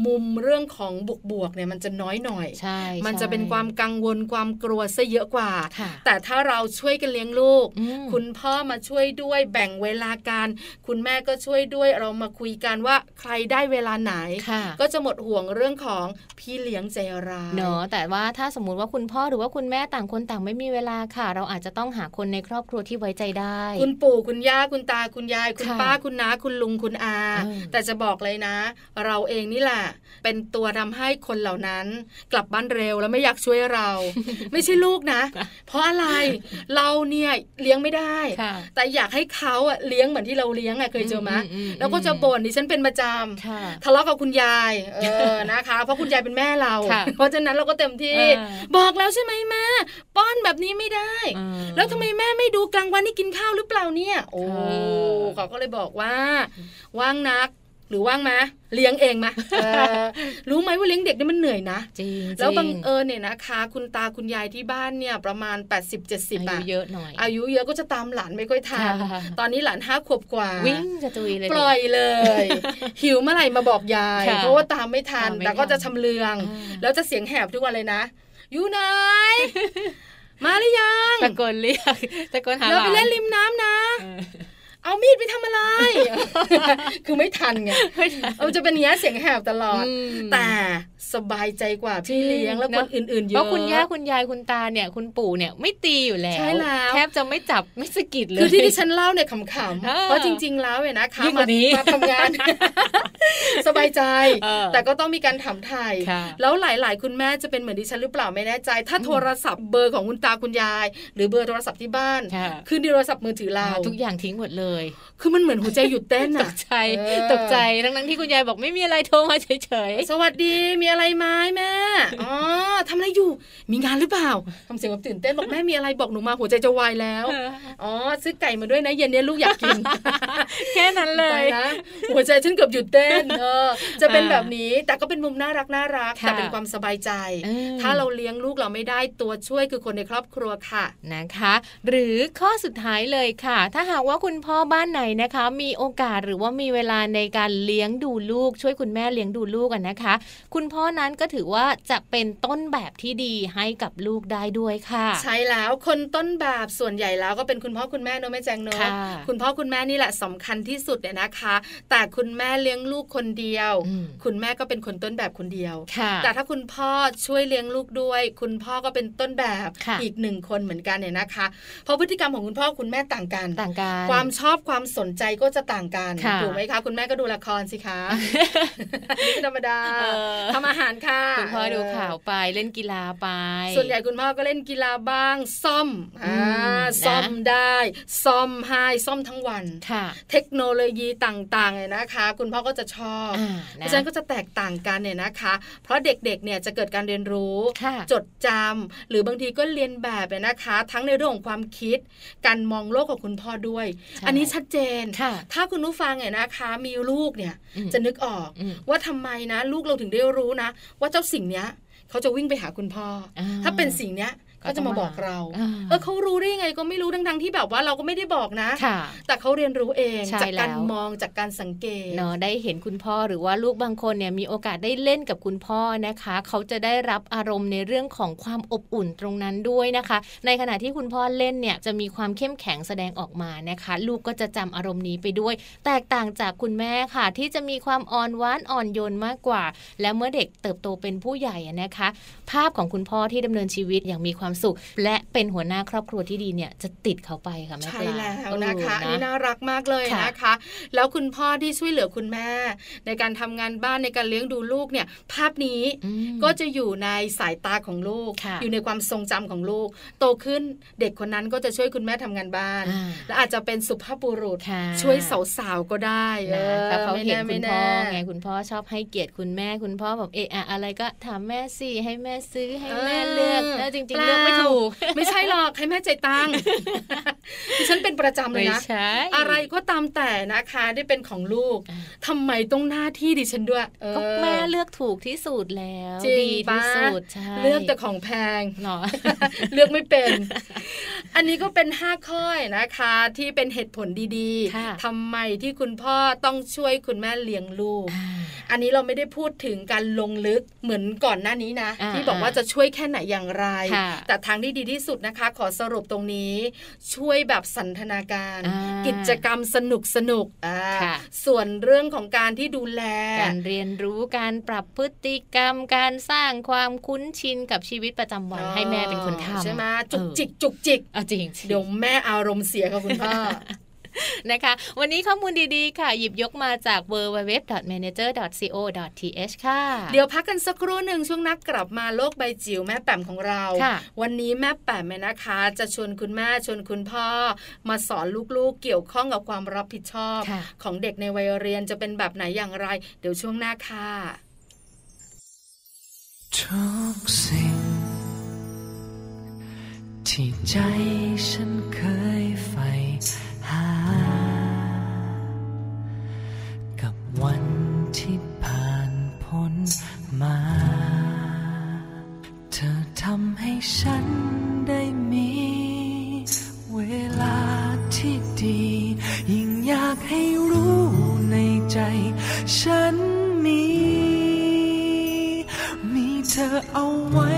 มุมเรื่องของบวกๆเนี่ยมันจะน้อยหน่อยใช่มันจะใช่เป็นความกังวลความกลัวซะเยอะกว่าค่ะแต่ถ้าเราช่วยกันเลี้ยงลูกอืมคุณพ่อมาช่วยด้วยแบ่งเวลาการ คุณแม่ก็ช่วยด้วยเรามาคุยกันว่าใครได้เวลาไหนค่ะก็จะหมดห่วงเรื่องของพี่เลี้ยงใจร้ายเนาะแต่ว่าถ้าสมมุติว่าคุณพ่อหรือว่าคุณแม่ต่างคนต่างไม่มีเวลาค่ะ เราอาจจะต้องหาคนในครอบครัวที่ไว้ใจได้ คุณปู่คุณย่าคุณตาคุณยาย คุณค่ะป้าคุณน้าคุณลุงคุณอาเออแต่จะบอกเลยนะ เราเองนี่แหละ เป็นตัวทำให้คนเหล่านั้น กลับบ้านเร็วแล้วไม่อยากช่วยเรา ไม่ใช่ลูกนะ เพราะอะไรเราเนี่ยเลี้ยงไม่ได้ค่ะแต่อยากให้เขาอะเลี้ยงเหมือนที่เราเลี้ยงอะเคยเจอไหมอืมอืมอืมแล้วก็จะบ่นดิฉันเป็นประจำค่ะทะเลาะกับคุณยายเออนะคะ เพราะคุณยายเป็นแม่เราค่ะเพราะฉะนั้นเราก็เต็มที่เออบอกแล้วใช่ไหมแม่ป้อนแบบนี้ไม่ได้เออแล้วทำไมแม่ไม่ดูกลางวันนี่กินข้าวหรือเปล่าเนี่ย โอ้ค่ะเขาก็เลยบอกว่า ว่างนักหรือว่างมะเลี้ยงเองมะเออรู้ไหมว่าเลี้ยงเด็กนี่มันเหนื่อยนะจริงแล้วบังจริเอิญเนี่ยนะคะ คุณตาคุณยายที่บ้านเนี่ยประมาณ 80-70อาอะยุเยอะหน่อย อายุเยอะก็จะตามหลานไม่ค่อยทันค่ะตอนนี้หลานห้าขวบกว่า วิ่งจะตุยเลยปล่อยเลย หิวเมื่อไหร่มาบอกยายค่ะเพราะว่าตามไม่ทันตามไม่แต่ก็ทันจะชำเลืองอ่าแล้วจะเสียงแหบทุกวันเลยนะอยู่ไหน มาหรือยังตะโกนเรียกตะโกนหาเราหไปลานเล่นริมน้ำนะ เออเอามีดไปทำอะไร คือไม่ทันไงเออจะเป็นอย่างนี้ยเสียงแหบตลอดอืมแต่สบายใจกว่าพี่เลี้ยงแล้วจริคงนนะอื่นๆเยเพอะราะคุณย่าคุณยายคุณตาเนี่ยคุณปู่เนี่ยไม่ตีอยู่แล้วใช่แล้วแทบจะไม่จับไม่สะกิดเลย คือที่ดิฉันเล่าเนี่ยขำเออๆเพราะจริง ๆ แล้วเนี่ยนะคะยิ่งกว่านี้มาทำงาน สบายใจเออแต่ก็ต้องมีการถามไทยค่ะแล้วหลายๆ คุณแม่จะเป็นเหมือนดิฉันหรือเปล่าไม่แน่ใจ ถ้าโทรศัพท์เบอร์ของคุณตาคุณยาย หรือเบอร์โทรศัพท์ที่บ้านค่ะคือโทรศัพท์มือถือเราทุกอย่างทิ้งหมดเลยคือมันเหมือนหัวใจหยุดเต้นตอะกใจเออตกใจทั้งนั้นที่คุณยายบอกไม่มีอะไรโทรมาเฉยสวัสดีมีอะไรไหมแม่อ๋อทำอะไรอยู่ มีงานหรือเปล่าทำเสียงแบบตื่นเต้นบอกแม่มีอะไรบอกหนูมาหัวใจจะวายแล้วๆอ๋อซื้อไก่มาด้วยนะเย็นนี้ลูกอยากกิน แค่นั้นเลไปยนะหัวใจฉันเกือบหยุดเต้นเออจะเป็นอ่าแบบนี้แต่ก็เป็นมุมน่ารักน่ารักค่ะแต่เป็นความสบายใจอืมถ้าเราเลี้ยงลูกเราไม่ได้ตัวช่วยคือคนในครอบครัวค่ะนะคะ หรือข้อสุดท้ายเลยค่ะ ถ้าหากว่าคุณพ่อบ้านไหนนะคะ มีโอกาสหรือว่ามีเวลาในการเลี้ยงดูลูก ช่วยคุณแม่เลี้ยงดูลูกกันนะคะ คุณพ่อนั้นก็ถือว่าจะเป็นต้นแบบที่ดีให้กับลูกได้ด้วยค่ะ ใช่แล้วคนต้นแบบส่วนใหญ่แล้วก็เป็นคุณพ่อคุณแม่เนอะแม่แจงเนอะค่ะคุณพ่อคุณแม่นี่แหละสำคัญที่สุดเนี่ยนะคะ แต่คุณแม่เลี้ยงลูกคนเดียวอืมคุณแม่ก็เป็นคนต้นแบบคนเดียวค่ะแต่ถ้าคุณพ่อช่วยเลี้ยงลูกด้วย คุณพ่อก็เป็นต้นแบบค่ะอีกหนึ่งคนเหมือนกันเนี่ยนะคะ เพราะพฤติกรรมของคุณพ่อคุณแม่ต่างกันต่างกันความชอบความสนใจก็จะต่างกันค่ะถูกไหมคะคุณแม่ก็ดูละครสิคะนี่คือธรรมดาเออทำอาหารค่ะคุณพ่อดูข่าวไปเล่นกีฬาไป ส่วนใหญ่คุณพ่อก็เล่นกีฬาบ้าง ซ่อมอ่าอืมซ่อมนะได้ ซ่อมให้ซ่อมทั้งวันค่ะเทคโนโลยีต่างๆเนี่ยนะคะ คุณพ่อก็จะชอบอ่าเพนะราะฉะนั้นก็จะแตกต่างกันเนี่ยนะคะ เพราะเด็กๆเนี่ยจะเกิดการเรียนรู้ค่ะจดจำหรือบางทีก็เรียนแบบเนี่ยนะคะ ทั้งในเรื่องของความคิด การมองโลกของคุณพ่อด้วยใช่อันนี้ชัดเจนค่ะถ้าคุณผู้ฟังเนี่ยนะคะ มีลูกเนี่ยอืมจะนึกออกอืมว่าทำไมนะ ลูกเราถึงได้รู้นะ ว่าเจ้าสิ่งเนี้ยเขาจะวิ่งไปหาคุณพ่ออาถ้าเป็นสิ่งเนี้ย ก็ก็จะมาบอกเราอ่าเออเขารู้ได้ยังไงก็ไม่รู้ทั้งๆที่แบบว่าเราก็ไม่ได้บอกนะค่ะแต่เขาเรียนรู้เองใช่จากการแล้วมองจากการสังเกตเนาะได้เห็นคุณพ่อหรือว่าลูกบางคนเนี่ยมีโอกาสได้เล่นกับคุณพ่อนะคะ เขาจะได้รับอารมณ์ในเรื่องของความอบอุ่นตรงนั้นด้วยนะคะ ในขณะที่คุณพ่อเล่นเนี่ยจะมีความเข้มแข็งแสดงออกมานะคะ ลูกก็จะจำอารมณ์นี้ไปด้วย แตกต่างจากคุณแม่ค่ะ ที่จะมีความอ่อนหวานอ่อนโยนมากกว่า และเมื่อเด็กเติบโตเป็นผู้ใหญ่อะนะคะภาพของคุณพ่อที่ดำเนินชีวิตอย่างมีความสุข และเป็นหัวหน้าครอบครัวที่ดีเนี่ยจะติดเขาไปค่ะแม่ใช่ปลาแล้วนะคะเอออันนี้น่ารักมากเลยค่ะนะคะ แล้วคุณพ่อที่ช่วยเหลือคุณแม่ ในการทำงานบ้านในการเลี้ยงดูลูกเนี่ยภาพนี้อืมก็จะอยู่ในสายตาของลูกค่ะอยู่ในความทรงจำของลูก โตขึ้นเด็กคนนั้นก็จะช่วยคุณแม่ทำงานบ้านอ่าและอาจจะเป็นสุภาพบุรุษค่ะช่วยสาวๆก็ได้นะเขาเห็นไม่คุณแพ่อไงม่คุณพ่อชอบให้เกียรติคุณแม่คุณพ่อแบบเอะอะอะไรก็ถามแม่สิให้แม่ซื้อให้แม่เลือกแล้วจริงๆเลือกไม่ถูก ไม่ใช่หรอกให้แม่ใจายตังค์ดิฉันเป็นประจำเลยไม่นะใช่อะไรก็ตามแต่นะคะได้เป็นของลูกอ่าทำไมต้องหน้าที่ดิฉันด้วยเออก็แม่เลือกถูกที่สุดแล้วจริงดีที่ปะสุดใช่เลือกแต่ของแพงเนาะเลือกไม่เป็น อันนี้ก็เป็นห้าข้อนะคะที่เป็นเหตุผลดีค่ะๆทำไมที่คุณพ่อต้องช่วยคุณแม่เลี้ยงลูกอ่าอันนี้เราไม่ได้พูดถึงการลงลึกเหมือนก่อนหน้านี้นะอ่าที่บอกว่าจะช่วยแค่ไหนอย่างไรค่ะแต่ทางที่ดีที่สุดนะคะ ขอสรุปตรงนี้ ช่วยแบบสันทนาการอ่ากิจกรรมสนุกสนุกอ่าค่ะส่วนเรื่องของการที่ดูแล การเรียนรู้การปรับพฤติกรรม การสร้างความคุ้นชินกับชีวิตประจำวันให้แม่เป็นคนทำใช่ไหมจุกเออจิกจุกจิกเอาจริงเดี๋ยวแม่อารมณ์เสียกับคุณพ่อ นะคะ วันนี้ข้อมูลดีๆ ค่ะ หยิบยกมาจาก www.manager.co.th ค่ะ เดี๋ยวพักกันสักครู่หนึ่งช่วงนักกลับมาโลกใบจิ๋วแม่แป๋มของเราค่ะวันนี้แม่แป๋มเนี่ยนะคะ จะชวนคุณแม่ชวนคุณพ่อ มาสอนลูกๆ เกี่ยวข้องกับความรับผิดชอบค่ะของเด็กในวัยเรียนจะเป็นแบบไหนอย่างไร เดี๋ยวช่วงหน้าค่ะทุกสิ่งที่ใจฉันเคยใฝ่ หา กับวันที่ผ่านพ้นมา เธอทำให้ฉันได้มี เวลาที่ดี ยิ่งอยากให้รู้ในใจ ฉันมี มีเธอเอาไว้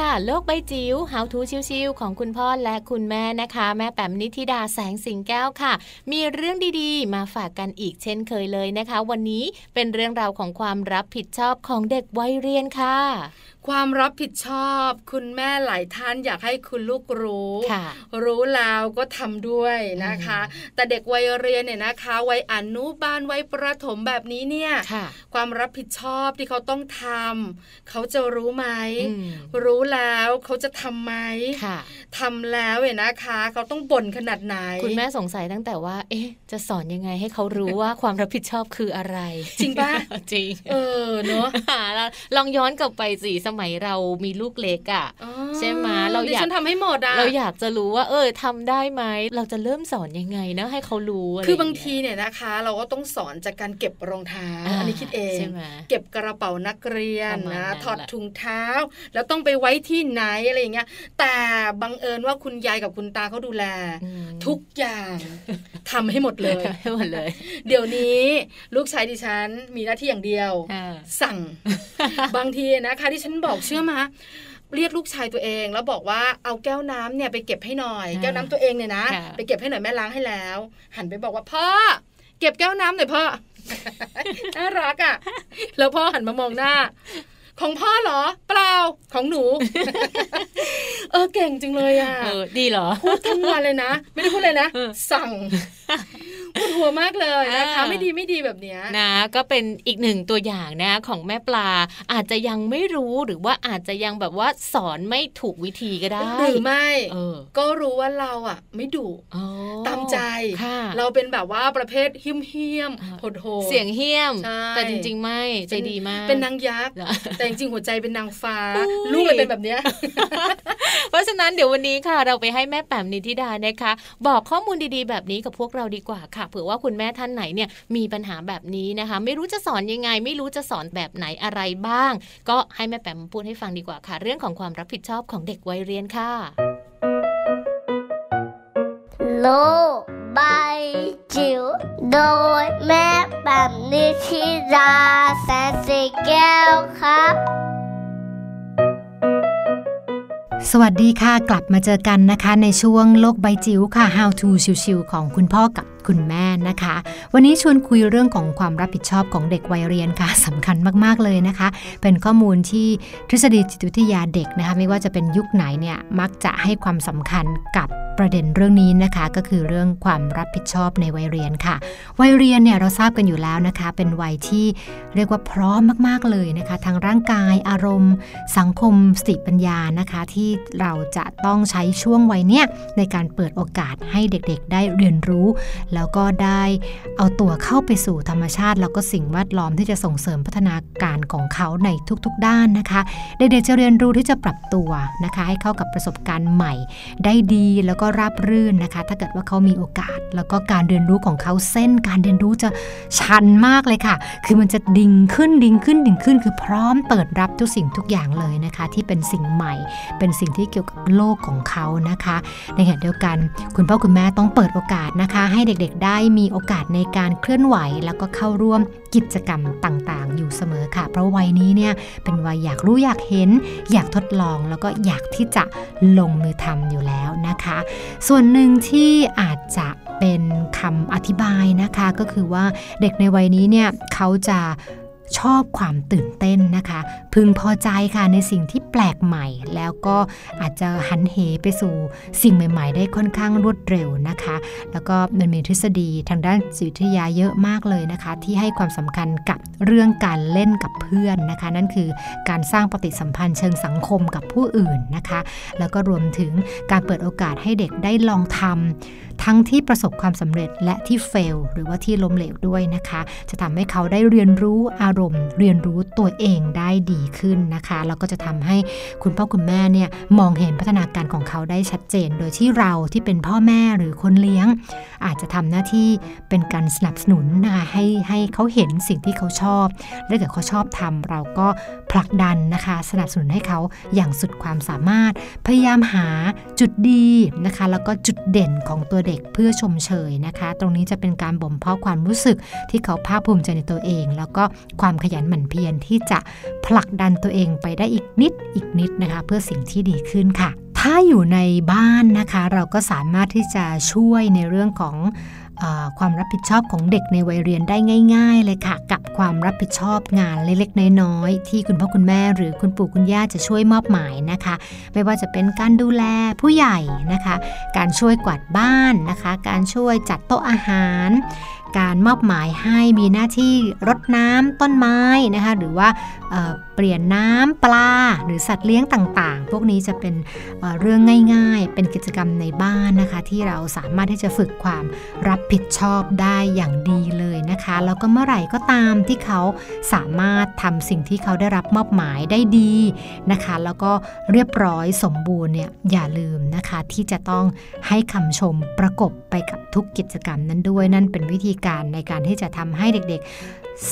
ค่ะ โลกใบจิ๋ว How to ชิวๆของคุณพ่อและคุณแม่นะคะ แม่แปมนิธิดาแสงสิงแก้วค่ะ มีเรื่องดีๆ มาฝากกันอีกเช่นเคยเลยนะคะ วันนี้เป็นเรื่องราวของความรับผิดชอบของเด็กวัยเรียนค่ะความรับผิดชอบ คุณแม่หลายท่านอยากให้คุณลูกรู้ค่ะรู้แล้วก็ทำด้วยนะคะ แต่เด็กวัยเรียนเนี่ยนะคะวัยอนุบาลวัยประถมแบบนี้เนี่ยค่ะความรับผิดชอบที่เขาต้องทำเขาจะรู้ไหมอืมรู้แล้วเขาจะทำไหมค่ะทำแล้วเนี่ยนะคะ เขาต้องบ่นขนาดไหน คุณแม่สงสัยตั้งแต่ว่า เอ๊ะ จะสอนยังไงให้เขารู้ว่าความรับผิดชอบคืออะไร จริงปะจริงเออเนอะแล้วลองย้อนกลับไปสิสมัยเรามีลูกเล็กอะ่ะอ๋อใช่ไหมเราดิอยากฉันทำให้หมดอะเราอยากจะรู้ว่า เออทำได้ไหมเราจะเริ่มสอนยังไงนะให้เขารู้ะไรคือบางย่เยทีเนี่ยนะคะ เราก็ต้องสอนจากการเก็บรองเท้าอ่าอันนี้คิดเองใช่ไหมเก็บกระเป๋านักเรียนประมาณนะนั้นถอดแหละถุงเท้า แล้วต้องไปไว้ที่ไหนอะไรอย่างเงี้ย แต่บังเอิญว่าคุณยายกับคุณตาเขาดูแลอืมทุกอย่างทำให้หมดเลยให้หมดเลย เดี๋ยวนี้ลูกชายดิฉันมีหน้าที่อย่างเดียวอ่าสั่ง บางทีนะคะที่ฉันบอกเชื่อมาเรียกลูกชายตัวเอง แล้วบอกว่าเอาแก้วน้ำเนี่ยไปเก็บให้หน่อยอ่าแก้วน้ำตัวเองเนี่ยนะค่ะไปเก็บให้หน่อยแม่ล้างให้แล้ว หันไปบอกว่าพ่อเก็บแก้วน้ำหน่อยพ่อน่ารักอะ แล้วพ่อหันมามองหน้า ของพ่อเหรอ เปล่าของหนู เออเก่งจริงเลยอะเออดีเหรอพูดทั้งวันเลยนะ ไม่ได้พูดเลยนะเออสั่ง พูดหัวมากเลยนะคะอ่าไม่ดีไม่ดีแบบเนี้ยนะ ก็เป็นอีกหนึ่งตัวอย่างนะของแม่ปลาอาจจะยังไม่รู้หรือว่าอาจจะยังแบบว่าสอนไม่ถูกวิธีก็ได้หรือไม่เออก็รู้ว่าเราอะ ไม่ดุอ๋อตามใจค่ะเราเป็นแบบว่าประเภทเฮี้ยมเฮี้ยมอ่าโหดโหดเสียงเฮี้ยมใช่แต่จริง ๆ ไม่ใจดีมาก เป็นนางยักษ์เหรอแต่จริงๆหัวใจเป็นนางฟ้าอุ้ยลูกเลยเป็นแบบเนี้ยเพราะฉะนั้นเดี๋ยววันนี้ค่ะ เราไปให้แม่แปมนิธิดานะคะ บอกข้อมูลดีๆ แบบนี้กับพวกเราดีกว่าค่ะเผื่อว่าคุณแม่ท่านไหนเนี่ยมีปัญหาแบบนี้นะคะ ไม่รู้จะสอนยังไง ไม่รู้จะสอนแบบไหนอะไรบ้าง ก็ให้แม่แปมพูดให้ฟังดีกว่าค่ะ เรื่องของความรับผิดชอบของเด็กวัยเรียนค่ะ โลกใบจิ๋วโดยแม่แบบนิชิราแสนสีแก้วครับสวัสดีค่ะ กลับมาเจอกันนะคะ ในช่วงโลกใบจิ๋วค่ะ How to ชิวๆของคุณพ่อกับ คุณแม่นะคะ วันนี้ชวนคุยเรื่องของความรับผิดชอบของเด็กวัยเรียนค่ะสำคัญมากๆเลยนะคะ เป็นข้อมูลที่ทฤษฎีจิตวิทยาเด็กนะคะไม่ว่าจะเป็นยุคไหนเนี่ยมักจะให้ความสำคัญกับประเด็นเรื่องนี้นะคะก็คือเรื่องความรับผิดชอบในวัยเรียนค่ะ วัยเรียนเนี่ยเราทราบกันอยู่แล้วนะคะ เป็นวัยที่เรียกว่าพร้อมมาก ๆเลยนะคะทางร่างกายอารมณ์ สังคมสติปัญญานะคะ ที่เราจะต้องใช้ช่วงวัยเนี้ยในการเปิดโอกาสให้เด็กๆ ได้เรียนรู้แล้วก็ได้เอาตัวเข้าไปสู่ธรรมชาติ แล้วก็สิ่งแวดล้อมที่จะส่งเสริมพัฒนาการของเขาในทุกๆ ด้านนะคะ เด็กๆจะเรียนรู้ที่จะปรับตัวนะคะ ให้เข้ากับประสบการณ์ใหม่ ได้ดีแล้วก็ราบรื่นนะคะ ถ้าเกิดว่าเขามีโอกาส แล้วก็การเรียนรู้ของเขาเส้น การเรียนรู้จะชันมากเลยค่ะ คือมันจะดิ่งขึ้นดิ่งขึ้นดิ่งขึ้น คือพร้อมเปิดรับทุกสิ่งทุกอย่างเลยนะคะ ที่เป็นสิ่งใหม่ เป็นสิ่งที่เกี่ยวกับโลกของเขานะคะ ในขณะเดียวกัน คุณพ่อคุณแม่ต้องเปิดโอกาสนะคะ ให้เด็กๆได้มีโอกาสในการเคลื่อนไหว แล้วก็เข้าร่วมกิจกรรมต่างๆ อยู่เสมอค่ะ เพราะวัยนี้เนี่ยเป็นวัยอยากรู้อยากเห็น อยากทดลองแล้วก็อยากที่จะลงมือทำอยู่แล้วนะคะ ส่วนหนึ่งที่อาจจะเป็นคำอธิบายนะคะก็คือว่าเด็กในวัยนี้เนี่ยเขาจะ ชอบความตื่นเต้นนะคะ พึงพอใจค่ะในสิ่งที่แปลกใหม่ แล้วก็อาจจะหันเหไปสู่สิ่งใหม่ ๆ ได้ค่อนข้างรวดเร็วนะคะ แล้วก็มันมีทฤษฎีทางด้านจิตวิทยาเยอะมากเลยนะคะ ที่ให้ความสำคัญกับเรื่องการเล่นกับเพื่อนนะคะ นั่นคือการสร้างปฏิสัมพันธ์เชิงสังคมกับผู้อื่นนะคะ แล้วก็รวมถึงการเปิดโอกาสให้เด็กได้ลองทำทั้งที่ประสบความสำเร็จและที่เฟลหรือว่าที่ล้มเหลวด้วยนะคะ จะทำให้เขาได้เรียนรู้อารมณ์ เรียนรู้ตัวเองได้ดีขึ้นนะคะแล้วก็จะทำให้คุณพ่อคุณแม่เนี่ยมองเห็นพัฒนาการของเขาได้ชัดเจน โดยที่เราที่เป็นพ่อแม่หรือคนเลี้ยง อาจจะทำหน้าที่เป็นการสนับสนุนนะคะให้ให้เขาเห็นสิ่งที่เขาชอบและถ้าเกิดเขาชอบทำเราก็ผลักดันนะคะ สนับสนุนให้เขาอย่างสุดความสามารถ พยายามหาจุดดีนะคะ แล้วก็จุดเด่นของตัวเด็กเพื่อชมเชยนะคะ ตรงนี้จะเป็นการบ่มเพาะความรู้สึกที่เขาภาคภูมิใจในตัวเอง แล้วก็ความขยันหมั่นเพียรที่จะผลักดันตัวเองไปได้อีกนิดอีกนิดนะคะ เพื่อสิ่งที่ดีขึ้นค่ะ ถ้าอยู่ในบ้านนะคะ เราก็สามารถที่จะช่วยในเรื่องของ ความรับผิดชอบของเด็กในวัยเรียนได้ง่าย ๆ เลยค่ะ กับความรับผิดชอบงานเล็กๆ น้อยๆ ที่คุณพ่อคุณแม่หรือคุณปู่คุณย่าจะช่วยมอบหมายนะคะ ไม่ว่าจะเป็นการดูแลผู้ใหญ่นะคะ การช่วยกวาดบ้านนะคะ การช่วยจัดโต๊ะอาหาร การมอบหมายให้มีหน้าที่รดน้ำต้นไม้นะคะหรือว่าเเปลี่ยนน้ำปลา หรือสัตว์เลี้ยงต่างๆ พวกนี้จะเป็นเเรื่องง่ายๆ เป็นกิจกรรมในบ้านนะคะ ที่เราสามารถที่จะฝึกความรับผิดชอบได้อย่างดีเลยนะคะแล้วก็เมื่อไหร่ก็ตามที่เขาสามารถทำสิ่งที่เขาได้รับมอบหมายได้ดีนะคะ แล้วก็เรียบร้อยสมบูรณ์เนี่ยอย่าลืมนะคะที่จะต้องให้คำชมประกบไปกับทุกกิจกรรมนั้นด้วยนั่นเป็นวิธีการในการที่จะทำให้เด็ก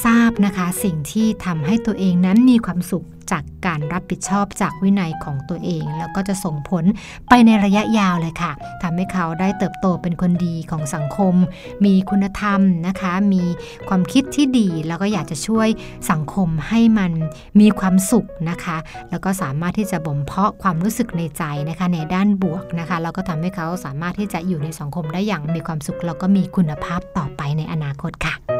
ทราบนะคะสิ่งที่ทำให้ตัวเองนั้นมีความสุขจากการรับผิดชอบจากวินัยของตัวเอง แล้วก็จะส่งผลไปในระยะยาวเลยค่ะทำให้เขาได้เติบโตเป็นคนดีของสังคม มีคุณธรรมนะคะ มีความคิดที่ดี แล้วก็อยากจะช่วยสังคมให้มันมีความสุขนะคะ แล้วก็สามารถที่จะบ่มเพาะความรู้สึกในใจนะคะ ในด้านบวกนะคะ แล้วก็ทำให้เขาสามารถที่จะอยู่ในสังคมได้อย่างมีความสุข แล้วก็มีคุณภาพต่อไปในอนาคตค่ะ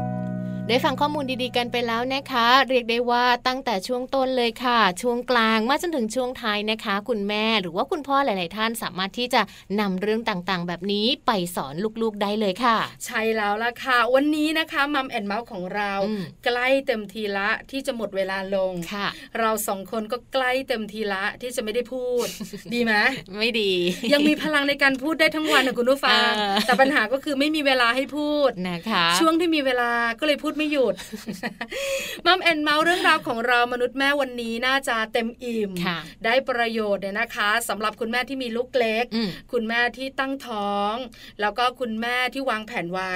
ได้ฟังข้อมูลดีๆกันไปแล้วนะคะ เรียกได้ว่าตั้งแต่ช่วงต้นเลยค่ะ ช่วงกลางมาจนถึงช่วงท้ายนะคะ คุณแม่หรือว่าคุณพ่อหลาย ๆ ท่านสามารถที่จะนำเรื่องต่างๆ แบบนี้ไปสอนลูกๆได้เลยค่ะ ใช่แล้วล่ะค่ะ วันนี้นะคะมัมแอนเมาส์ของเราอืมใกล้เต็มทีละที่จะหมดเวลาลงค่ะ เราสองคนก็ใกล้เต็มทีละที่จะไม่ได้พูด ดีไหมไม่ดี ยังมีพลังในการพูดได้ทั้งวันนะคุณผู้ฟังเออแต่ปัญหาก็คือไม่มีเวลาให้พูดนะคะ ช่วงที่มีเวลาก็เลยพูดไม่หยุดมัมแอนเมาส์เรื่องราวของเรามนุษย์แม่วันนี้น่าจะเต็มอิ่มค่ะได้ประโยชน์เนี่ยนะคะสำหรับคุณแม่ที่มีลูกเล็กอืมคุณแม่ที่ตั้งท้อง แล้วก็คุณแม่ที่วางแผนไว้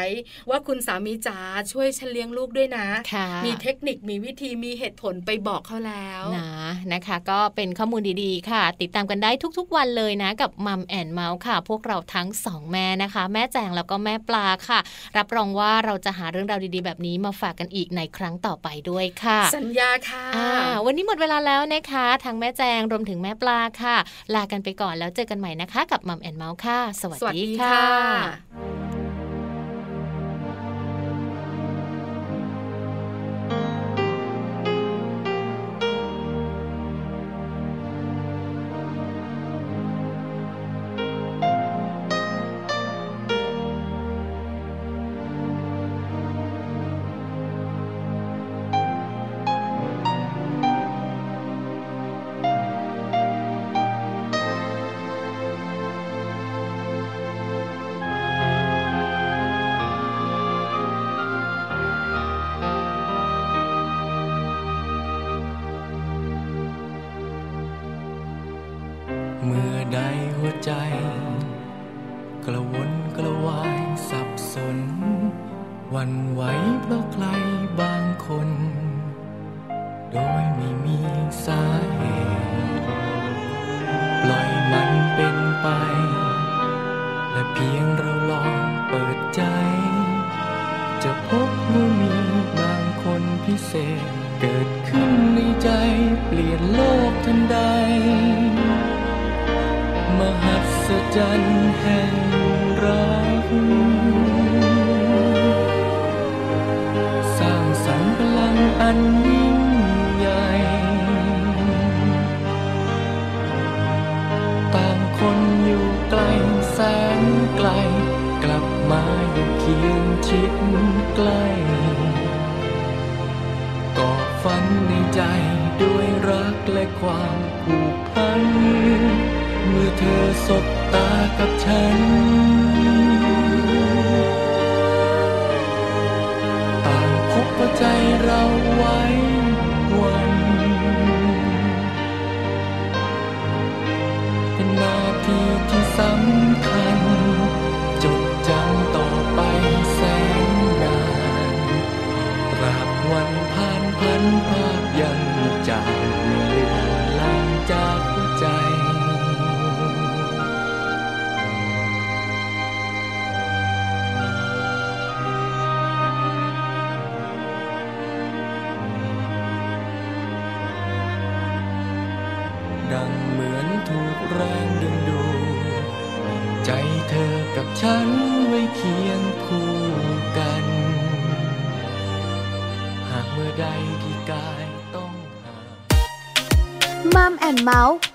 ว่าคุณสามีจ๋าช่วยฉันเลี้ยงลูกด้วยนะค่ะมีเทคนิคมีวิธีมีเหตุผลไปบอกเขาแล้วนะนะคะ ก็เป็นข้อมูลดีๆ ค่ะ ติดตามกันได้ทุกๆวันเลยนะ กับมัมแอนเมาส์ค่ะ พวกเราทั้งสองแม่นะคะ แม่แจงแล้วก็แม่ปลาค่ะ รับรองว่าเราจะหาเรื่องราวดีๆ แบบนี้มาฝากกันอีกในครั้งต่อไปด้วยค่ะ สัญญาค่ะอ่าวันนี้หมดเวลาแล้วนะคะทางแม่แจงรวมถึงแม่ปลาค่ะ ลากันไปก่อนแล้วเจอกันใหม่นะคะ กับมัมแอนเมาส์ค่ะ สวัสสวัสดีดีค่ะ ศจรรย์แห่งรัก สร้างสรรค์พลังอันยิ่งใหญ่ ต่างคนอยู่ไกลแสนไกล กลับมาอยู่เคียงชิดใกล้ก่อฝันในใจด้วยรักและความผูกพัน เมื่อเธอสบ กับฉัน ต่างพบว่าใจเรา